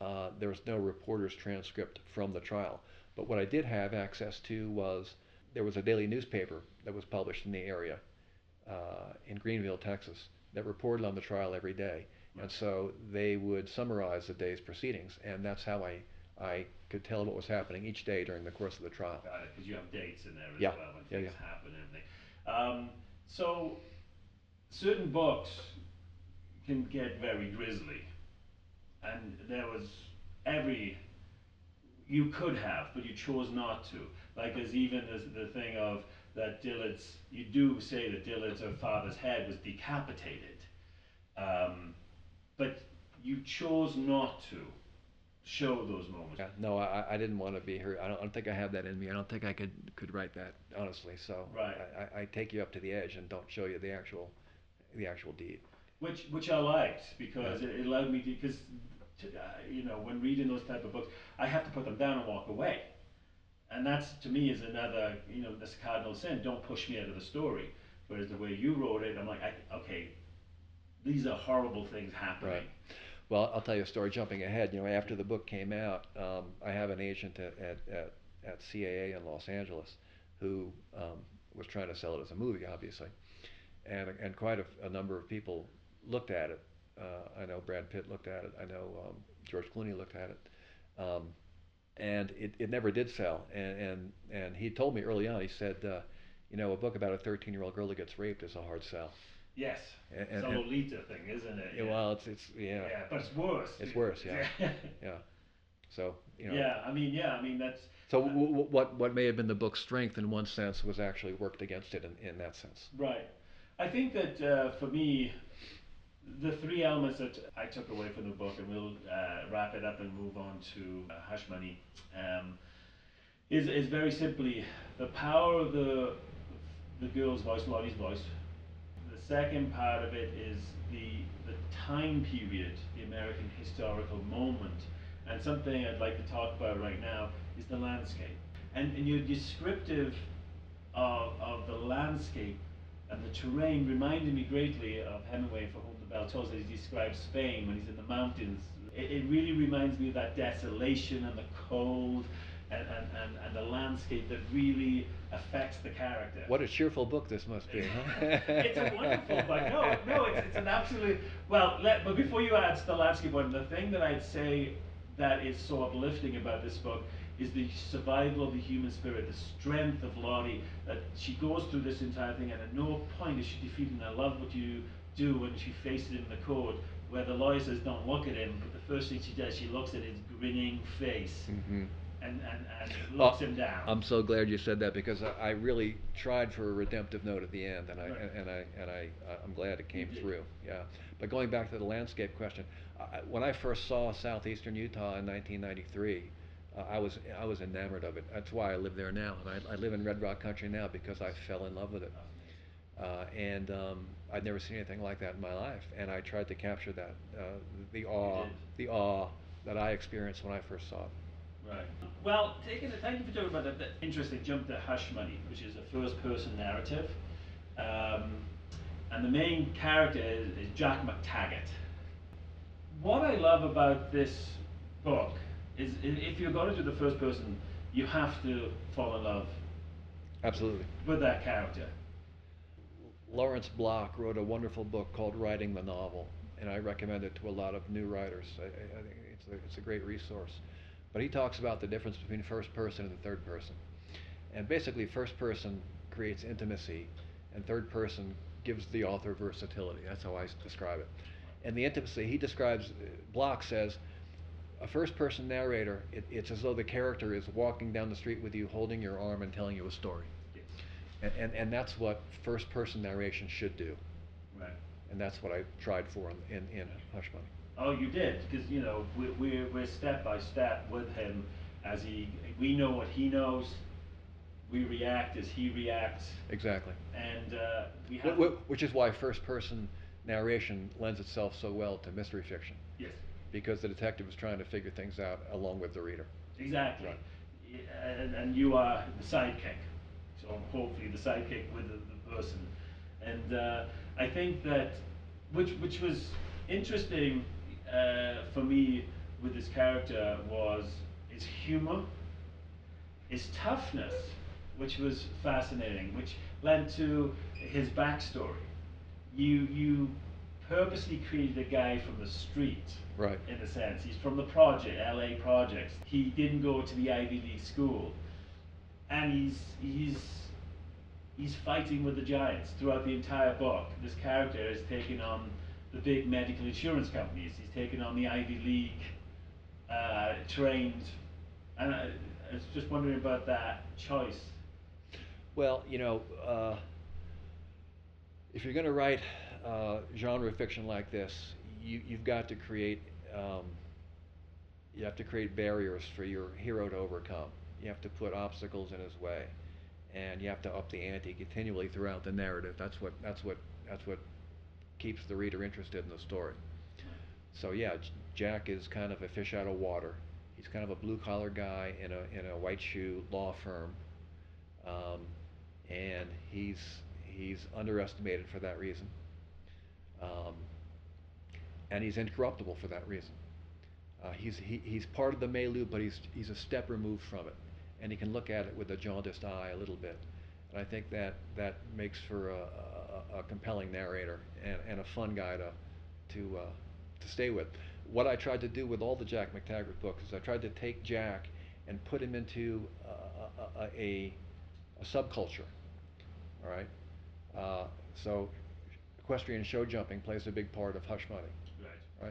uh, there's no reporter's transcript from the trial. But what I did have access to was there was a daily newspaper that was published in the area uh, in Greenville, Texas, that reported on the trial every day. And so they would summarize the day's proceedings, and that's how I, I could tell what was happening each day during the course of the trial. Because you have dates in there as Yeah. well when Yeah, things happen and everything. Um, so, certain books can get very grisly, and there was every you could have, but you chose not to. Like there's even this, the thing of that Dillard's. You do say that Dillard's her father's head was decapitated, um, but you chose not to show those moments. Yeah, no, I, I didn't want to be here. I don't, I don't think I have that in me. I don't think I could, could write that honestly. So Right. I, I, take you up to the edge and don't show you the actual, the actual deed. which which I liked because it, it allowed me to because uh, you know when reading those type of books I have to put them down and walk away, and that's to me is another you know this cardinal sin. Don't push me out of the story. Whereas the way you wrote it, I'm like, I, okay, these are horrible things happening. Right. Well, I'll tell you a story. Jumping ahead, you know, after the book came out, um, I have an agent at, at, at, at CAA in Los Angeles who um, was trying to sell it as a movie, obviously, and and quite a, a number of people looked at it. Uh, I know Brad Pitt looked at it. I know um, George Clooney looked at it, um, and it, it never did sell. And and and he told me early on. He said, uh, you know, a book about a 13-year-old girl that gets raped is a hard sell. Yes, And- it's a and- Lolita thing, isn't it? Yeah, well, it's it's yeah. yeah, but it's worse. It's worse, yeah. Yeah. So you know. yeah, I mean, yeah, I mean that's So w- w- what what may have been the book's strength in one sense was actually worked against it in, in that sense. Right. I think that uh, for me, the three elements that I took away from the book, and we'll uh, wrap it up and move on to uh, Hush Money, um, is, is very simply the power of the, the girl's voice, Lottie's voice. Second part of it is the, the time period, the American historical moment. And something I'd like to talk about right now is the landscape. And, and your descriptive of, of the landscape and the terrain reminded me greatly of Hemingway, for whom the bell tolls, as he describes Spain when he's in the mountains. It, it really reminds me of that desolation and the cold and, and, and, and the landscape that really affects the character. What a cheerful book this must be, huh? it's a wonderful book. No, no, it's, it's an absolute. Well, let, but before you add to the landscape one, the thing that I'd say that is so uplifting about this book is the survival of the human spirit, the strength of Lottie. That she goes through this entire thing, and at no point is she defeated. And I love what you do when she faces him in the court, where the lawyer says, "Don't look at him," but the first thing she does, she looks at his grinning face hmm and, and, and looks him down. I'm so glad you said that because I, I really tried for a redemptive note at the end, and I Right. and, and I and I uh, I'm glad it came through. Yeah. But going back to the landscape question, I, when I first saw southeastern Utah in 1993. Uh, I was I was enamored of it. That's why I live there now, and I, I live in Red Rock Country now because I fell in love with it. Uh, and um, I'd never seen anything like that in my life, and I tried to capture that uh, the awe, the awe that I experienced when I first saw it. Right. Well, taking it, thank you for talking about that, that interesting jump to Hush Money, which is a first-person narrative, um, and the main character is, is Jack McTaggart. What I love about this book is if you're going to do the first person, you have to fall in love Absolutely. with that character. Lawrence Block wrote a wonderful book called Writing the Novel, and I recommend it to a lot of new writers. I, I think it's a, it's a great resource. But he talks about the difference between first person and the third person. And basically, first person creates intimacy, and third person gives the author versatility. That's how I describe it. And the intimacy, he describes, Block says, a first person narrator, it, it's as though the character is walking down the street with you, holding your arm, and telling you a story. Yes. And, and, and that's what first person narration should do. Right. And that's what I tried for in, in, in Hush Money. Oh, you did, because you know we're, we're we're step by step with him as he we know what he knows, we react as he reacts, Exactly. and uh, we Wh- have wh- Which is why first person narration lends itself so well to mystery fiction, yes, because the detective is trying to figure things out along with the reader. exactly, Right. Y- and, and you are the sidekick, so hopefully the sidekick with the, the person, and uh, I think that which which was interesting uh, for me with this character was his humor, his toughness, which was fascinating, which led to his backstory. You you purposely created a guy from the street, Right. in a sense. He's from the project, LA projects. He didn't go to the Ivy League school, and he's he's he's fighting with the giants throughout the entire book. This character is taking on the big medical insurance companies. He's taking on the Ivy League uh, trained, and I, I was just wondering about that choice. Well, you know, uh, if you're going to write uh, genre fiction like this, you, you've got to create um, you have to create barriers for your hero to overcome. You have to put obstacles in his way, and you have to up the ante continually throughout the narrative. That's what that's what that's what keeps the reader interested in the story. So yeah, Jack is kind of a fish out of water. He's kind of a blue collar guy in a in a white shoe law firm, um, and he's he's underestimated for that reason. Um, and he's incorruptible for that reason. Uh, he's he, he's part of the milieu, but he's he's a step removed from it, and he can look at it with a jaundiced eye a little bit. And I think that that makes for a, a, a compelling narrator and, and a fun guy to to uh, to stay with. What I tried to do with all the Jack McTaggart books is I tried to take Jack and put him into uh, a, a, a subculture. All right. Uh, so equestrian show jumping plays a big part of Hush Money Right.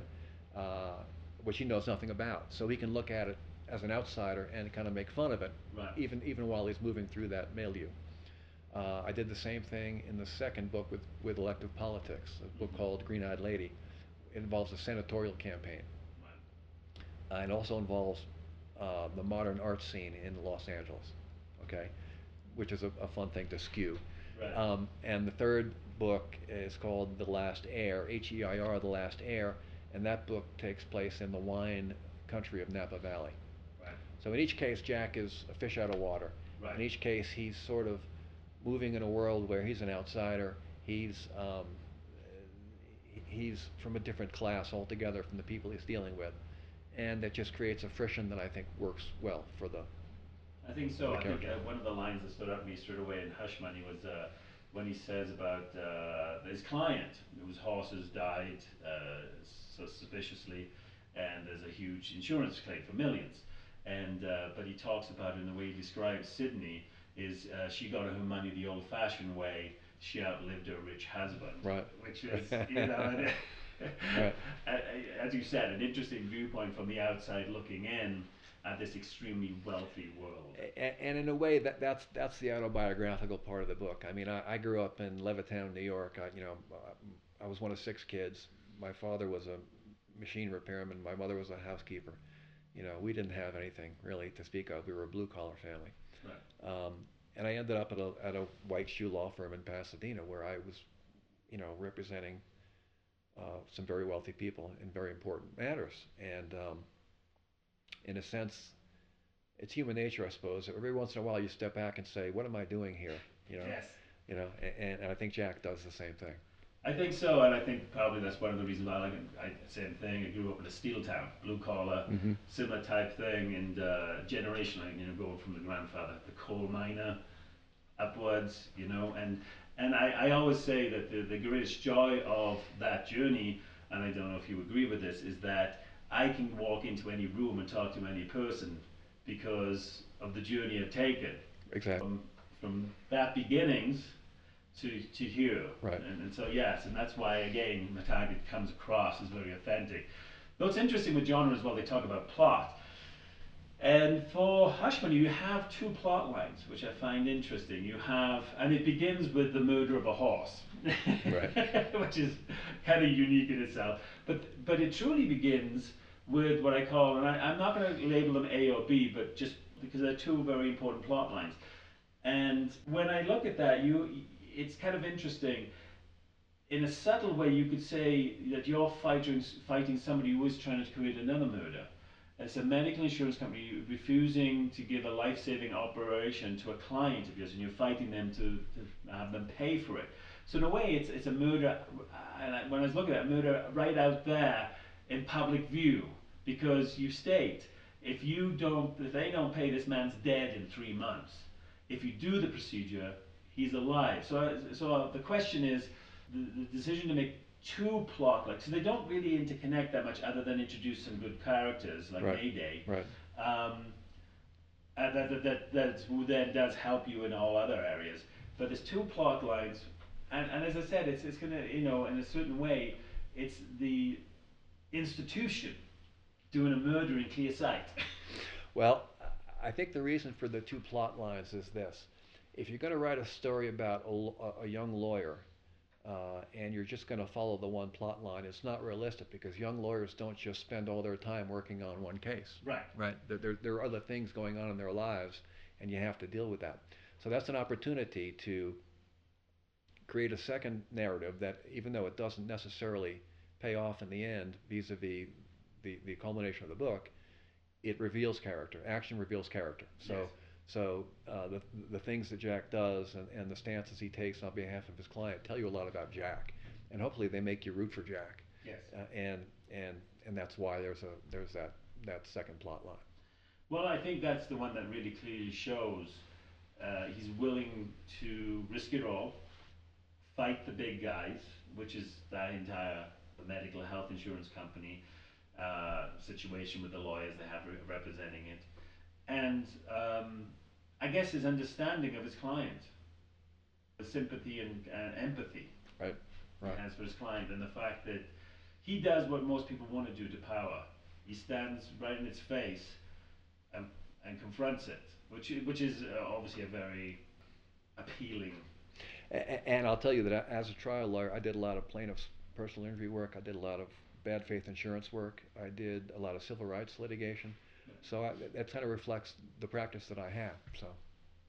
right? Uh, which he knows nothing about. So he can look at it as an outsider and kind of make fun of it, Right. even even while he's moving through that milieu. Uh, I did the same thing in the second book with, with elective politics, a book Mhm. called Green Eyed Lady. It involves a senatorial campaign. Uh, it also involves uh, the modern art scene in Los Angeles, okay, which is a, a fun thing to skew. Right. Um, and the third book is called The Last Heir, H-E-I-R, The Last Heir, and that book takes place in the wine country of Napa Valley. Right. So in each case, Jack is a fish out of water. Right. In each case, he's sort of moving in a world where he's an outsider. He's um, he's from a different class altogether from the people he's dealing with, and that just creates a friction that I think works well for the. I think so. I think uh, one of the lines that stood out to me straight away in Hush Money was uh, when he says about uh, his client whose horses died uh, so suspiciously, and there's a huge insurance claim for millions. And uh, but he talks about it in the way he describes Sydney is uh, she got her money the old-fashioned way. She outlived her rich husband. Right. Which is you know. Right. As you said, an interesting viewpoint from the outside looking in at this extremely wealthy world. And in a way that that's that's the autobiographical part of the book. I mean, I, I grew up in Levittown, New York. I, you know, I was one of six kids. My father was a machine repairman. My mother was a housekeeper. You know, we didn't have anything really to speak of. We were a blue collar family. Right. Um, and I ended up at a at a white shoe law firm in Pasadena where I was, you know, representing uh, some very wealthy people in very important matters. And um, in a sense, it's human nature, I suppose. Every once in a while, you step back and say, "What am I doing here?" You know. Yes. You know, and, and I think Jack does the same thing. I think so, and I think probably that's one of the reasons why I like it. I, same thing. I grew up in a steel town, blue collar, Mhm. similar type thing, and uh, generationally, you know, going from the grandfather, the coal miner, upwards, you know, and and I, I always say that the, the greatest joy of that journey, and I don't know if you agree with this, is that I can walk into any room and talk to any person because of the journey I've taken. Exactly. From, from that beginnings to, to here. Right. And, and so, yes, and that's why, again, McTaggart comes across as very authentic. Though it's interesting with genre as well, they talk about plot. And for Hush Money, you have two plot lines, which I find interesting. You have, and it begins with the murder of a horse, right. which is kind of unique in itself. But but it truly begins with what I call, and I, am not going to label them A or B, but just because they're two very important plot lines. And when I look at that, you, it's kind of interesting. In a subtle way, you could say that you're fighting fighting somebody who is trying to commit another murder it's a medical insurance company refusing to give a life-saving operation to a client of yours, and you're fighting them to, to have them pay for it. So in a way, it's it's a murder. And when I was looking at it, murder right out there in public view, because you state if you don't, if they don't pay, this man's dead in three months. If you do the procedure, he's alive. So so the question is, the, the decision to make two plot like so they don't really interconnect that much other than introduce some good characters like right. Mayday. Right. Um, uh, that, that, that, that then does help you in all other areas. But there's two plot lines, and, and as I said, it's, it's gonna, you know, in a certain way, it's the institution doing a murder in clear sight. well, I think the reason for the two plot lines is this. If you're going to write a story about a, a young lawyer uh, and you're just going to follow the one plot line, it's not realistic because young lawyers don't just spend all their time working on one case. Right. Right. There, there, there are other things going on in their lives, and you have to deal with that. So that's an opportunity to create a second narrative that, even though it doesn't necessarily pay off in the end, vis-a-vis the, the culmination of the book, it reveals character. Action reveals character. So. Yes so uh, the the things that Jack does and, and the stances he takes on behalf of his client tell you a lot about Jack, and hopefully they make you root for Jack. Yes. Uh, and and and that's why there's a there's that that second plot line. Well, I think that's the one that really clearly shows uh, he's willing to risk it all, fight the big guys, which is that entire the medical health insurance company uh, situation with the lawyers they have re- representing it and um, I guess his understanding of his client, the sympathy and uh, empathy right, right. he has for his client, and the fact that he does what most people want to do to power. He stands right in its face and, and confronts it, which which is uh, obviously a very appealing. And I'll tell you that as a trial lawyer, I did a lot of plaintiffs' personal injury work. I did a lot of bad faith insurance work. I did a lot of civil rights litigation. So I, that kind of reflects the practice that I have. So,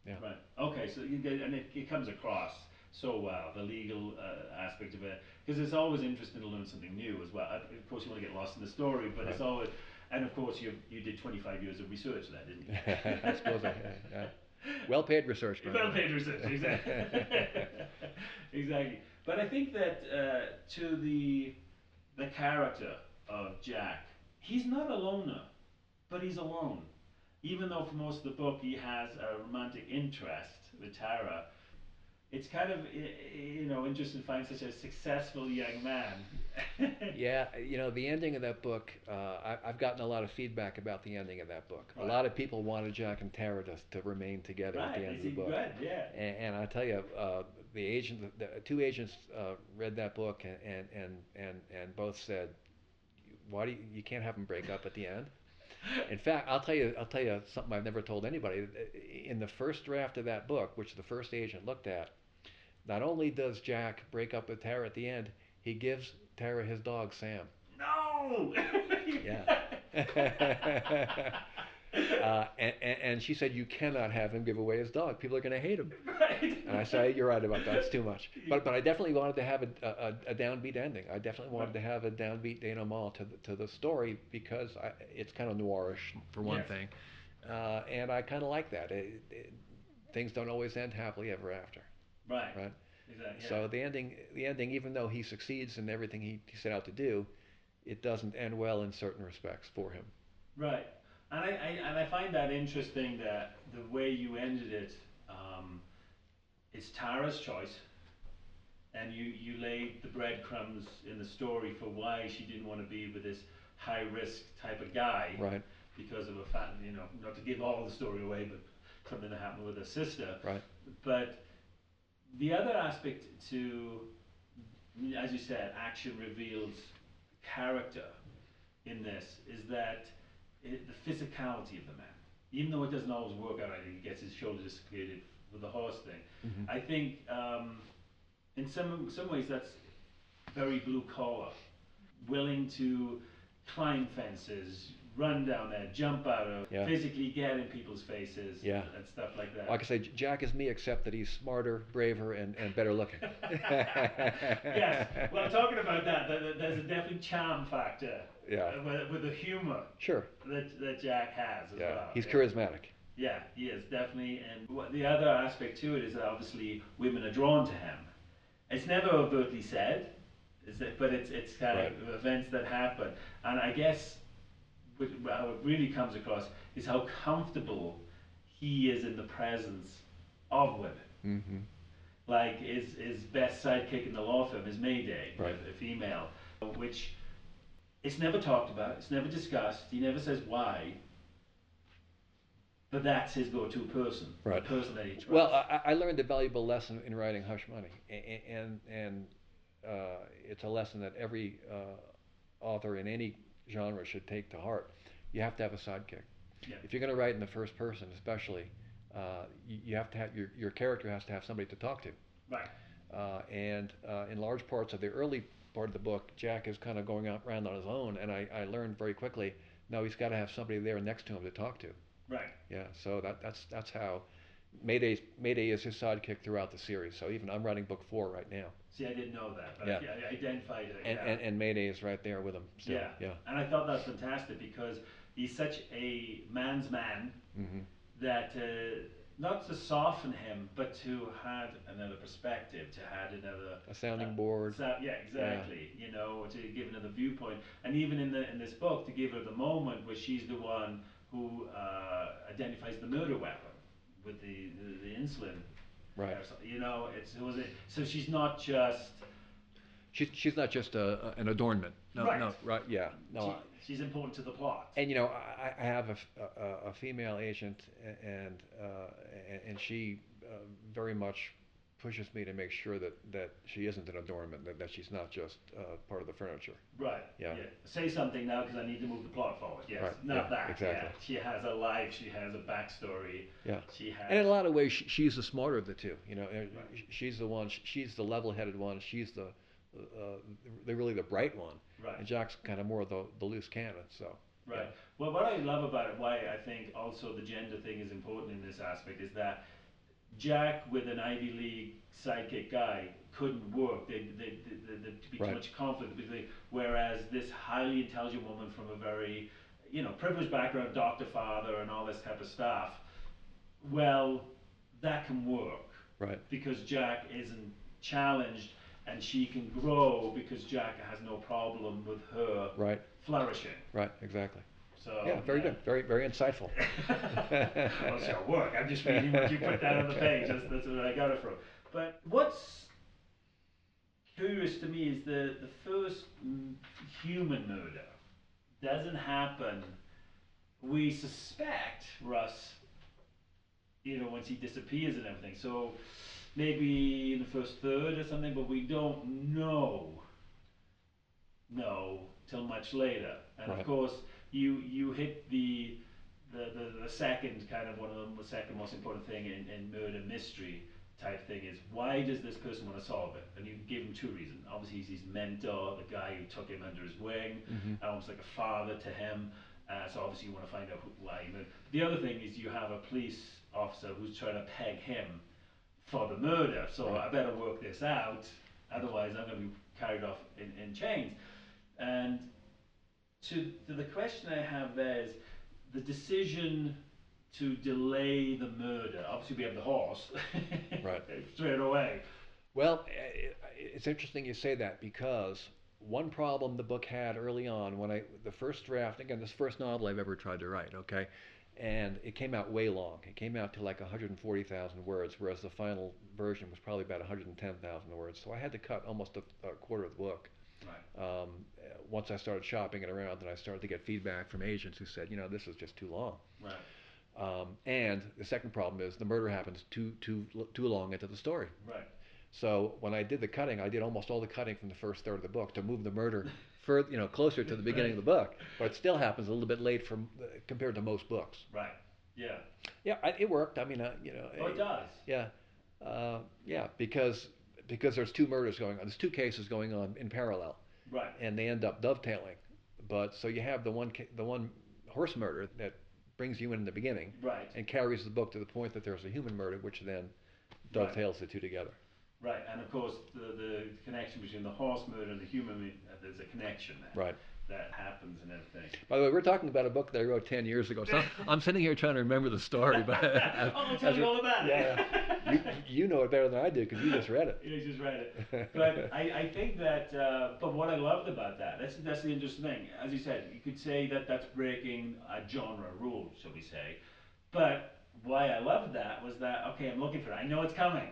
yeah. Right. Okay. So you get, and it, it comes across so well the legal uh, aspect of it because it's always interesting to learn something new as well. Of course, you want to get lost in the story, but right. it's always and of course you you did 25 years of research there, didn't you? I suppose I. Well paid research. Well paid research, exactly. exactly. But I think that uh, to the the character of Jack, he's not a loner but he's alone. Even though for most of the book he has a romantic interest with Tara, it's kind of you know interesting to find such a successful young man. yeah, you know the ending of that book. Uh, I, have gotten a lot of feedback about the ending of that book. Right. A lot of people wanted Jack and Tara to, to remain together right. at the end of the book. Good, yeah. And, and I tell you, uh, the agent, the, the two agents uh, read that book and, and and and and both said, "Why do you, you can't have them break up at the end?" In fact, I'll tell you, I'll tell you something I've never told anybody. In the first draft of that book, which the first agent looked at, not only does Jack break up with Tara at the end, he gives Tara his dog Sam. No. yeah. Uh, and, and, she said, You cannot have him give away his dog. People are going to hate him. Right. And I said, You're right about that. It's too much. But, but I definitely wanted to have a, a, a downbeat ending. I definitely wanted right. to have a downbeat denouement to the, to the story because I, it's kind of noirish, for one yes. thing. Uh, and I kind of like that. It, it, things don't always end happily ever after. Right. Right. Exactly. Yeah. So the ending, the ending, even though he succeeds in everything he, he set out to do, it doesn't end well in certain respects for him. Right. And I, I, and I find that interesting that the way you ended it, um, it's Tara's choice, and you you laid the breadcrumbs in the story for why she didn't want to be with this high risk type of guy, Right. Because of a fact, you know, not to give all the story away, but something that happened with her sister, Right. But the other aspect to, as you said, action reveals character in this is that it, the physicality of the man. Even though it doesn't always work out, I think he gets his shoulder dislocated with the horse thing. Mhm. I think um, in some some ways that's very blue collar, willing to climb fences, run down there, jump out of, Yeah. physically get in people's faces, Yeah. and stuff like that. Like I say, Jack is me, except that he's smarter, braver, and, and better looking. yes. Well, talking about that, th- th- there's a definitely charm factor. Yeah. uh, With, with the humor Sure. that, that Jack has as Yeah. well. He's charismatic. Yeah, he is definitely. And what, the other aspect to it is that obviously women are drawn to him. It's never overtly said, is that, but it's it's kind of events that happen. And I guess what, how it really comes across is how comfortable he is in the presence of women. Mm-hmm. Like his his best sidekick in the law firm is Mayday, Right. a female, which it's never talked about, it's never discussed. He never says why. But that's his go-to person, Right. the person that he trusts. Well, I, I learned a valuable lesson in writing Hush Money, A- a- and and uh, it's a lesson that every uh, author in any genre should take to heart. You have to have a sidekick. yeah. If you're going to write in the first person, especially, uh, you, you have to have your your character has to have somebody to talk to. right, Uh, and uh, in large parts of the early part of the book, Jack is kind of going out around on his own, and I, I learned very quickly. No, he's got to have somebody there next to him to talk to. right. Yeah, so that, that's that's how Mayday Mayday is his sidekick throughout the series. So even I'm writing book four right now, See, I didn't know that, but Yeah. I, I identified it. and, yeah. and, and Mayday is right there with him still. yeah, yeah. And I thought that was fantastic because he's such a man's man hmm that uh, not to soften him, but to have another perspective, to have another A sounding uh, board. So, yeah, exactly. You know, to give another viewpoint, and even in the in this book, to give her the moment where she's the one who uh, identifies the murder weapon with the the, the insulin. Right. or You know, it's it was it, so she's not just She's she's not just a, a- an adornment. No, Right. no, right? Yeah, no. She, she's important to the plot. and you know, I, I have a female agent, and uh, and, she uh, very much pushes me to make sure that, that she isn't an adornment, that, that she's not just uh, part of the furniture. Right. Yeah. Say something now because I need to move the plot forward. Yes. Right, Not yeah, that. exactly. Yeah. She has a life. She has a backstory. Yeah. She has. And in a lot of ways, she, she's the smarter of the two. You know, Right. she's the one. She's the level-headed one. She's the, uh, the really the bright one. Right. And Jack's kind of more the the loose cannon. So. Right. Well, what I love about it, why I think also the gender thing is important in this aspect, is that Jack with an Ivy League sidekick guy couldn't work. They, they, they, there'd be too much conflict between. Whereas this highly intelligent woman from a very, you know, privileged background, doctor, father, and all this type of stuff, well, that can work Right. because Jack isn't challenged and she can grow because Jack has no problem with her Right. flourishing. Right. Exactly. So yeah. Very good. Very very insightful. well, it's your work. I'm just reading what you put down on the page. That's, that's where I got it from. But what's curious to me is the the first human murder doesn't happen. We suspect Russ, you know, once he disappears and everything. So maybe in the first third or something, but we don't know. No, till much later. And Right. of course, you you hit the the, the, the second kind of one of the second most important thing in, in murder mystery type thing is why does this person want to solve it? And you give him two reasons. Obviously, he's his mentor, the guy who took him under his wing, Mhm. almost like a father to him. Uh, so obviously, you want to find out who, why he. The other thing is you have a police officer who's trying to peg him for the murder. So. I better work this out, otherwise I'm going to be carried off in, in chains. And to, to the question I have there is the decision to delay the murder. Obviously, we have the horse. Right. Straight away. Well, i- i- it's interesting you say that because one problem the book had early on when I the first draft again this first novel I've ever tried to write okay and it came out way long. It came out to like 140,000 words, whereas the final version was probably about 110,000 words. So I had to cut almost a, a quarter of the book. Right. Um, once I started shopping it around, and I started to get feedback from agents who said, you know, this is just too long. Right. Um, and the second problem is the murder happens too too too long into the story. Right. So when I did the cutting, I did almost all the cutting from the first third of the book to move the murder further, you know, closer to the beginning of the book. But it still happens a little bit late from uh, compared to most books. Right. Yeah. Yeah, I, it worked. I mean, uh, you know. Oh, it does. Yeah, uh, yeah, because because there's two murders going on. There's two cases going on in parallel, Right. and they end up dovetailing. But so you have the one ca- the one horse murder that brings you in in the beginning, Right. and carries the book to the point that there's a human murder, which then Right. dovetails the two together. Right. And of course, the the connection between the horse murder and the human, uh, there's a connection there. Right. That happens and everything. By the way, we're talking about a book that I wrote 10 years ago. So I'm sitting here trying to remember the story. But oh, I'll tell you all about it. yeah. You, you know it better than I do because you just read it. You just read it. But I, I think that, uh, but what I loved about that, that's, that's the interesting thing. As you said, you could say that that's breaking a genre rule, shall we say. But why I loved that was that, okay, I'm looking for it. I know it's coming.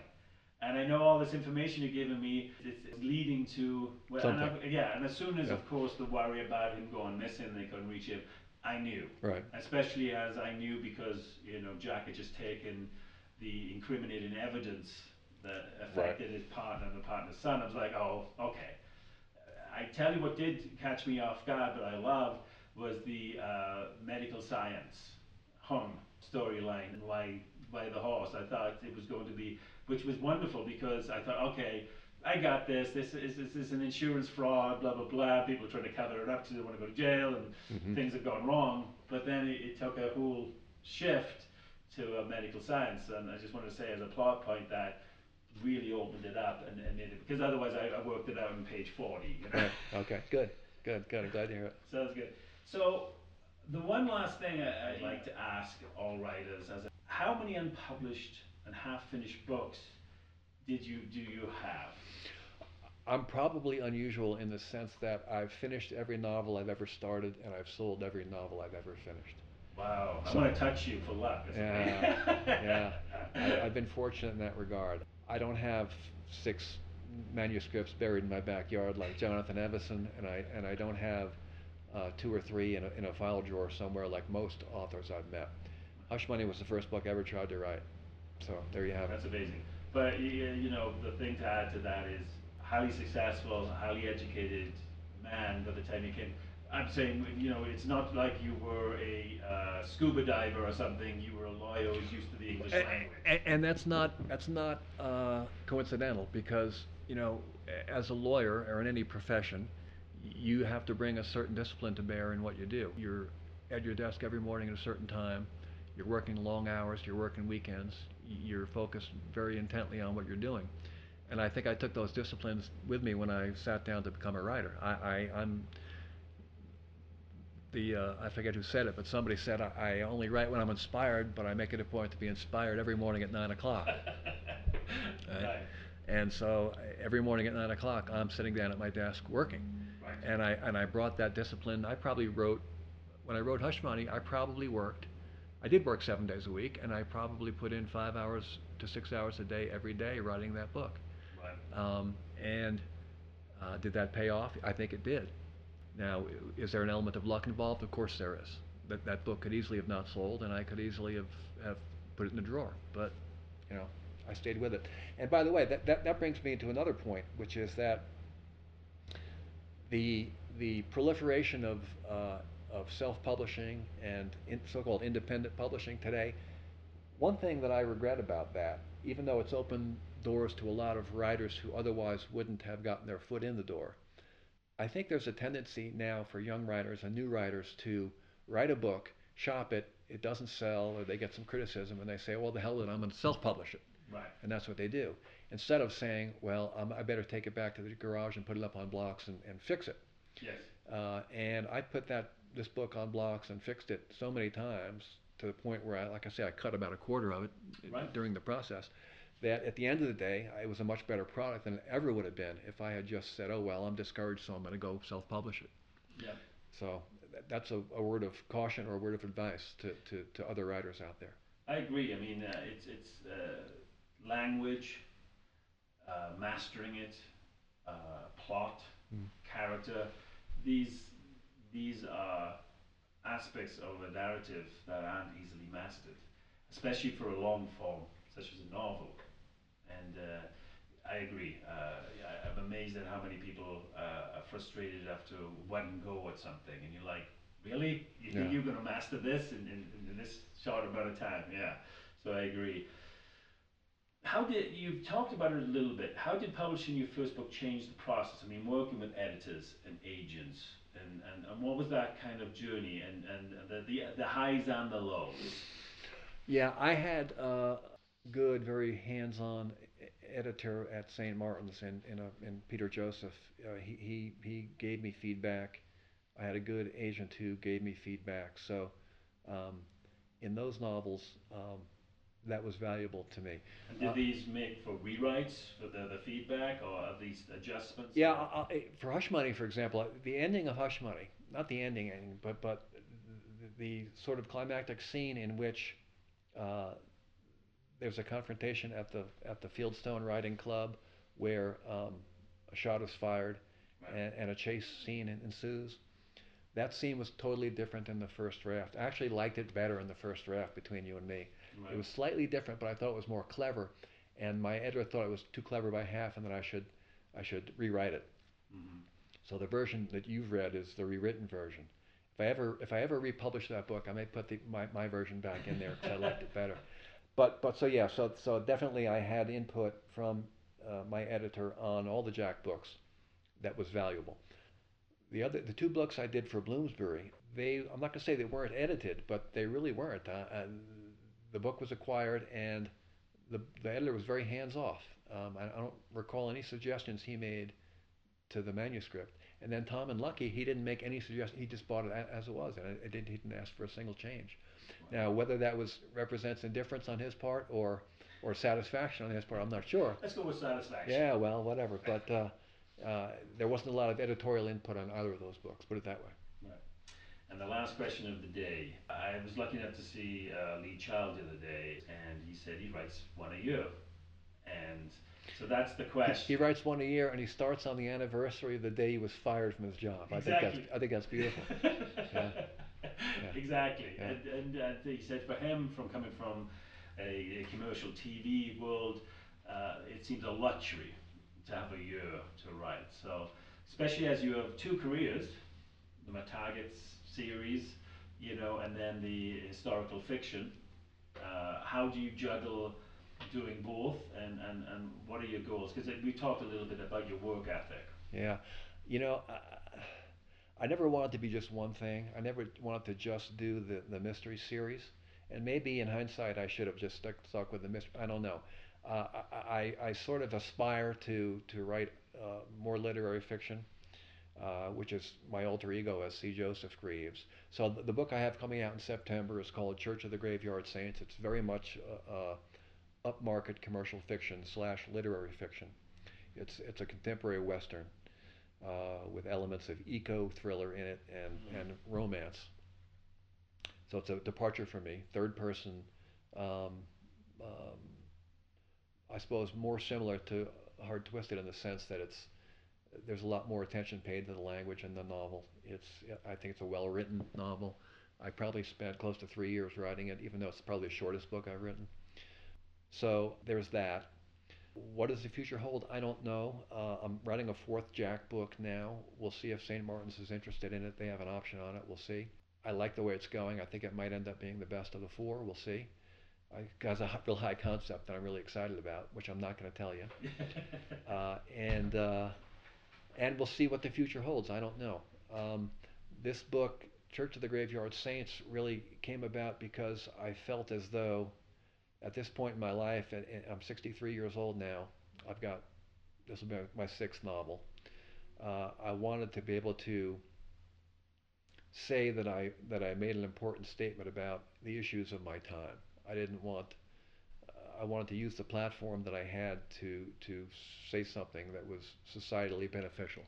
And I know all this information you're giving me is leading to, well, and I- yeah, and as soon as, Yeah. of course, the worry about him going missing, they couldn't reach him, I knew. Right. Especially as I knew because, you know, Jack had just taken the incriminating evidence that affected his partner and the partner's son. I was like, oh, okay. I tell you what did catch me off guard, but I loved, was the uh, medical science hum storyline and why, why the horse. I thought it was going to be, which was wonderful because I thought, okay, I got this. This is this is an insurance fraud. Blah blah blah. People are trying to cover it up because they want to go to jail and Mhm. things have gone wrong. But then it, it took a whole shift to a medical science, and I just wanted to say as a plot point that really opened it up and, and made it because otherwise I, I worked it out on page forty. You know? Right. Okay. Good. Good. Good. I'm glad to hear it. Sounds good. So, the one last thing I, I'd like to ask all writers is how many unpublished and half-finished books did you do you have? I'm probably unusual in the sense that I've finished every novel I've ever started, and I've sold every novel I've ever finished. Wow, I'm gonna touch you for luck. Yeah, yeah. I, I've been fortunate in that regard. I don't have six manuscripts buried in my backyard like Jonathan Evison, and I and I don't have uh, two or three in a, in a file drawer somewhere like most authors I've met. Hush Money was the first book I ever tried to write. So there you have it. That's amazing. But y- y- you know, the thing to add to that is highly successful, highly educated man by the time you came. I'm saying, you know, it's not like you were a uh, scuba diver or something. You were a lawyer who's used to the English language. And, and that's not that's not uh, coincidental because you know, as a lawyer or in any profession, you have to bring a certain discipline to bear in what you do. You're at your desk every morning at a certain time. You're working long hours. You're working weekends. You're focused very intently on what you're doing. And I think I took those disciplines with me when I sat down to become a writer. I, I, I'm the uh, I forget who said it, but somebody said I, I only write when I'm inspired, but I make it a point to be inspired every morning at nine o'clock. Right? Right. And so uh, every morning at nine o'clock, I'm sitting down at my desk working, Right. and I and I brought that discipline. I probably wrote when I wrote Hush Money. I probably worked. I did work seven days a week, and I probably put in five hours to six hours a day every day writing that book. Right. Um, and uh, did that pay off? I think it did. Now, is there an element of luck involved? Of course there is. That that book could easily have not sold, and I could easily have, have put it in the drawer. But, you know, I stayed with it. And by the way, that, that, that brings me to another point, which is that the the proliferation of uh, of self-publishing and in, so-called independent publishing today. One thing that I regret about that, even though it's opened doors to a lot of writers who otherwise wouldn't have gotten their foot in the door, I think there's a tendency now for young writers and new writers to write a book, shop it, it doesn't sell, or they get some criticism, and they say, well, the hell with it, I'm going to self-publish it. Right. And that's what they do. Instead of saying, well, um, I better take it back to the garage and put it up on blocks and, and fix it. Yes. Uh, and I put that this book on blocks and fixed it so many times to the point where I, like I say, I cut about a quarter of it Right. during the process. That at the end of the day, it was a much better product than it ever would have been if I had just said, "Oh well, I'm discouraged, so I'm going to go self-publish it." Yeah. So that's a, a word of caution or a word of advice to, to, to other writers out there. I agree. I mean, uh, it's it's uh, language, uh, mastering it, uh, plot, Mm. character. These these are aspects of a narrative that aren't easily mastered, especially for a long form such as a novel. And uh, I agree. Uh, I, I'm amazed at how many people uh, are frustrated after one go at something, and you're like, really? You think you're going to master this in, in, in this short amount of time? Yeah. So I agree. How did you've talked about it a little bit? How did publishing your first book change the process? I mean, working with editors and agents, and, and, and what was that kind of journey, and, and the, the the highs and the lows? Yeah, I had a good, very hands-on e- editor at St. Martin's, and in, in, in Peter Joseph. Uh, he, he he gave me feedback. I had a good agent who gave me feedback. So, um, in those novels, um, that was valuable to me. And did Uh, these make for rewrites for the, the feedback, or are these adjustments? Yeah, I, I, for Hush Money, for example, the ending of Hush Money, not the ending ending, but but the, the sort of climactic scene in which uh, there's a confrontation at the at the Fieldstone Riding Club where um, a shot is fired Right. and, and a chase scene ensues. That scene was totally different in the first draft. I actually liked it better in the first draft between you and me. Right. It was slightly different, but I thought it was more clever. And my editor thought it was too clever by half, and that I should I should rewrite it. Mhm. So the version that you've read is the rewritten version. If I ever if I ever republish that book, I may put the, my, my version back in there because I liked it better. But but so yeah, so so definitely I had input from uh, my editor on all the Jack books that was valuable. The other the two books I did for Bloomsbury, they I'm not gonna say they weren't edited, but they really weren't. Uh, uh, the book was acquired and the the editor was very hands off. Um, I, I don't recall any suggestions he made to the manuscript. And then Tom and Lucky, he didn't make any suggestions. He just bought it as it was, and it, it didn't, he didn't ask for a single change. Now, whether that was represents indifference on his part or or satisfaction on his part, I'm not sure. Let's go with satisfaction. Yeah, well, whatever. But uh, uh, there wasn't a lot of editorial input on either of those books. Put it that way. And the last question of the day. I was lucky enough to see uh, Lee Child the other day, and he said he writes one a year. And so that's the question. he writes one a year, and he starts on the anniversary of the day he was fired from his job. I think that's I think that's beautiful. Yeah. Exactly. Yeah. And, and uh, he said for him, from coming from a, a commercial TV world, uh, it seems a luxury to have a year to write. So, especially as you have two careers, the Targets series, you know, and then the historical fiction. Uh, how do you juggle doing both, and, and, and what are your goals? Because we talked a little bit about your work ethic. Yeah, you know, I, I never wanted to be just one thing. I never wanted to just do the, the mystery series. And maybe in hindsight, I should have just stuck, stuck with the mystery. I don't know. Uh, I, I, I sort of aspire to, to write uh, more literary fiction, uh, which is my alter ego as C. Joseph Greaves. So the, the book I have coming out in September is called Church of the Graveyard Saints. It's very much uh, uh, upmarket commercial fiction slash literary fiction. It's, it's a contemporary Western uh, with elements of eco thriller in it and, Mhm. and romance. So it's a departure for me. Third person, um, um, I suppose, more similar to Hard Twisted in the sense that it's there's a lot more attention paid to the language in the novel. It's I think it's a well written novel. I probably spent close to three years writing it, even though it's probably the shortest book I've written. So there's that. What does the future hold? I don't know. Uh, I'm writing a fourth Jack book now. We'll see if St. Martin's is interested in it. They have an option on it. We'll see. I like the way it's going. I think it might end up being the best of the four. We'll see. It has a real high concept that I'm really excited about, which I'm not going to tell you. Uh, and uh, and we'll see what the future holds. I don't know. Um, this book, Church of the Graveyard Saints, really came about because I felt as though at this point in my life, and, I'm 63 years old now. I've got this will be my sixth novel. Uh, I wanted to be able to say that I that I made an important statement about the issues of my time. I didn't want. I wanted to use the platform that I had to to say something that was societally beneficial.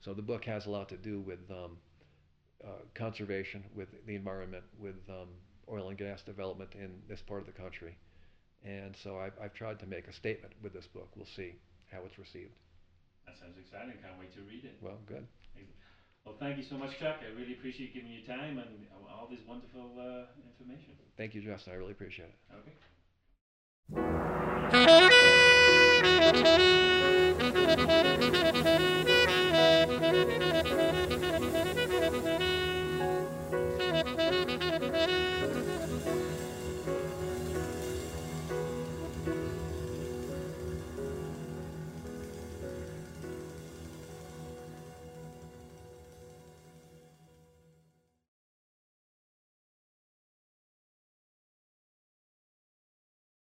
So the book has a lot to do with um, uh, conservation, with the environment, with um, oil and gas development in this part of the country. And so I've, I've tried to make a statement with this book. We'll see how it's received. That sounds exciting. Can't wait to read it. Well, good. Well, thank you so much, Chuck. I really appreciate giving you time and all this wonderful uh, information. Thank you, Justin. I really appreciate it. Okay. Thank you.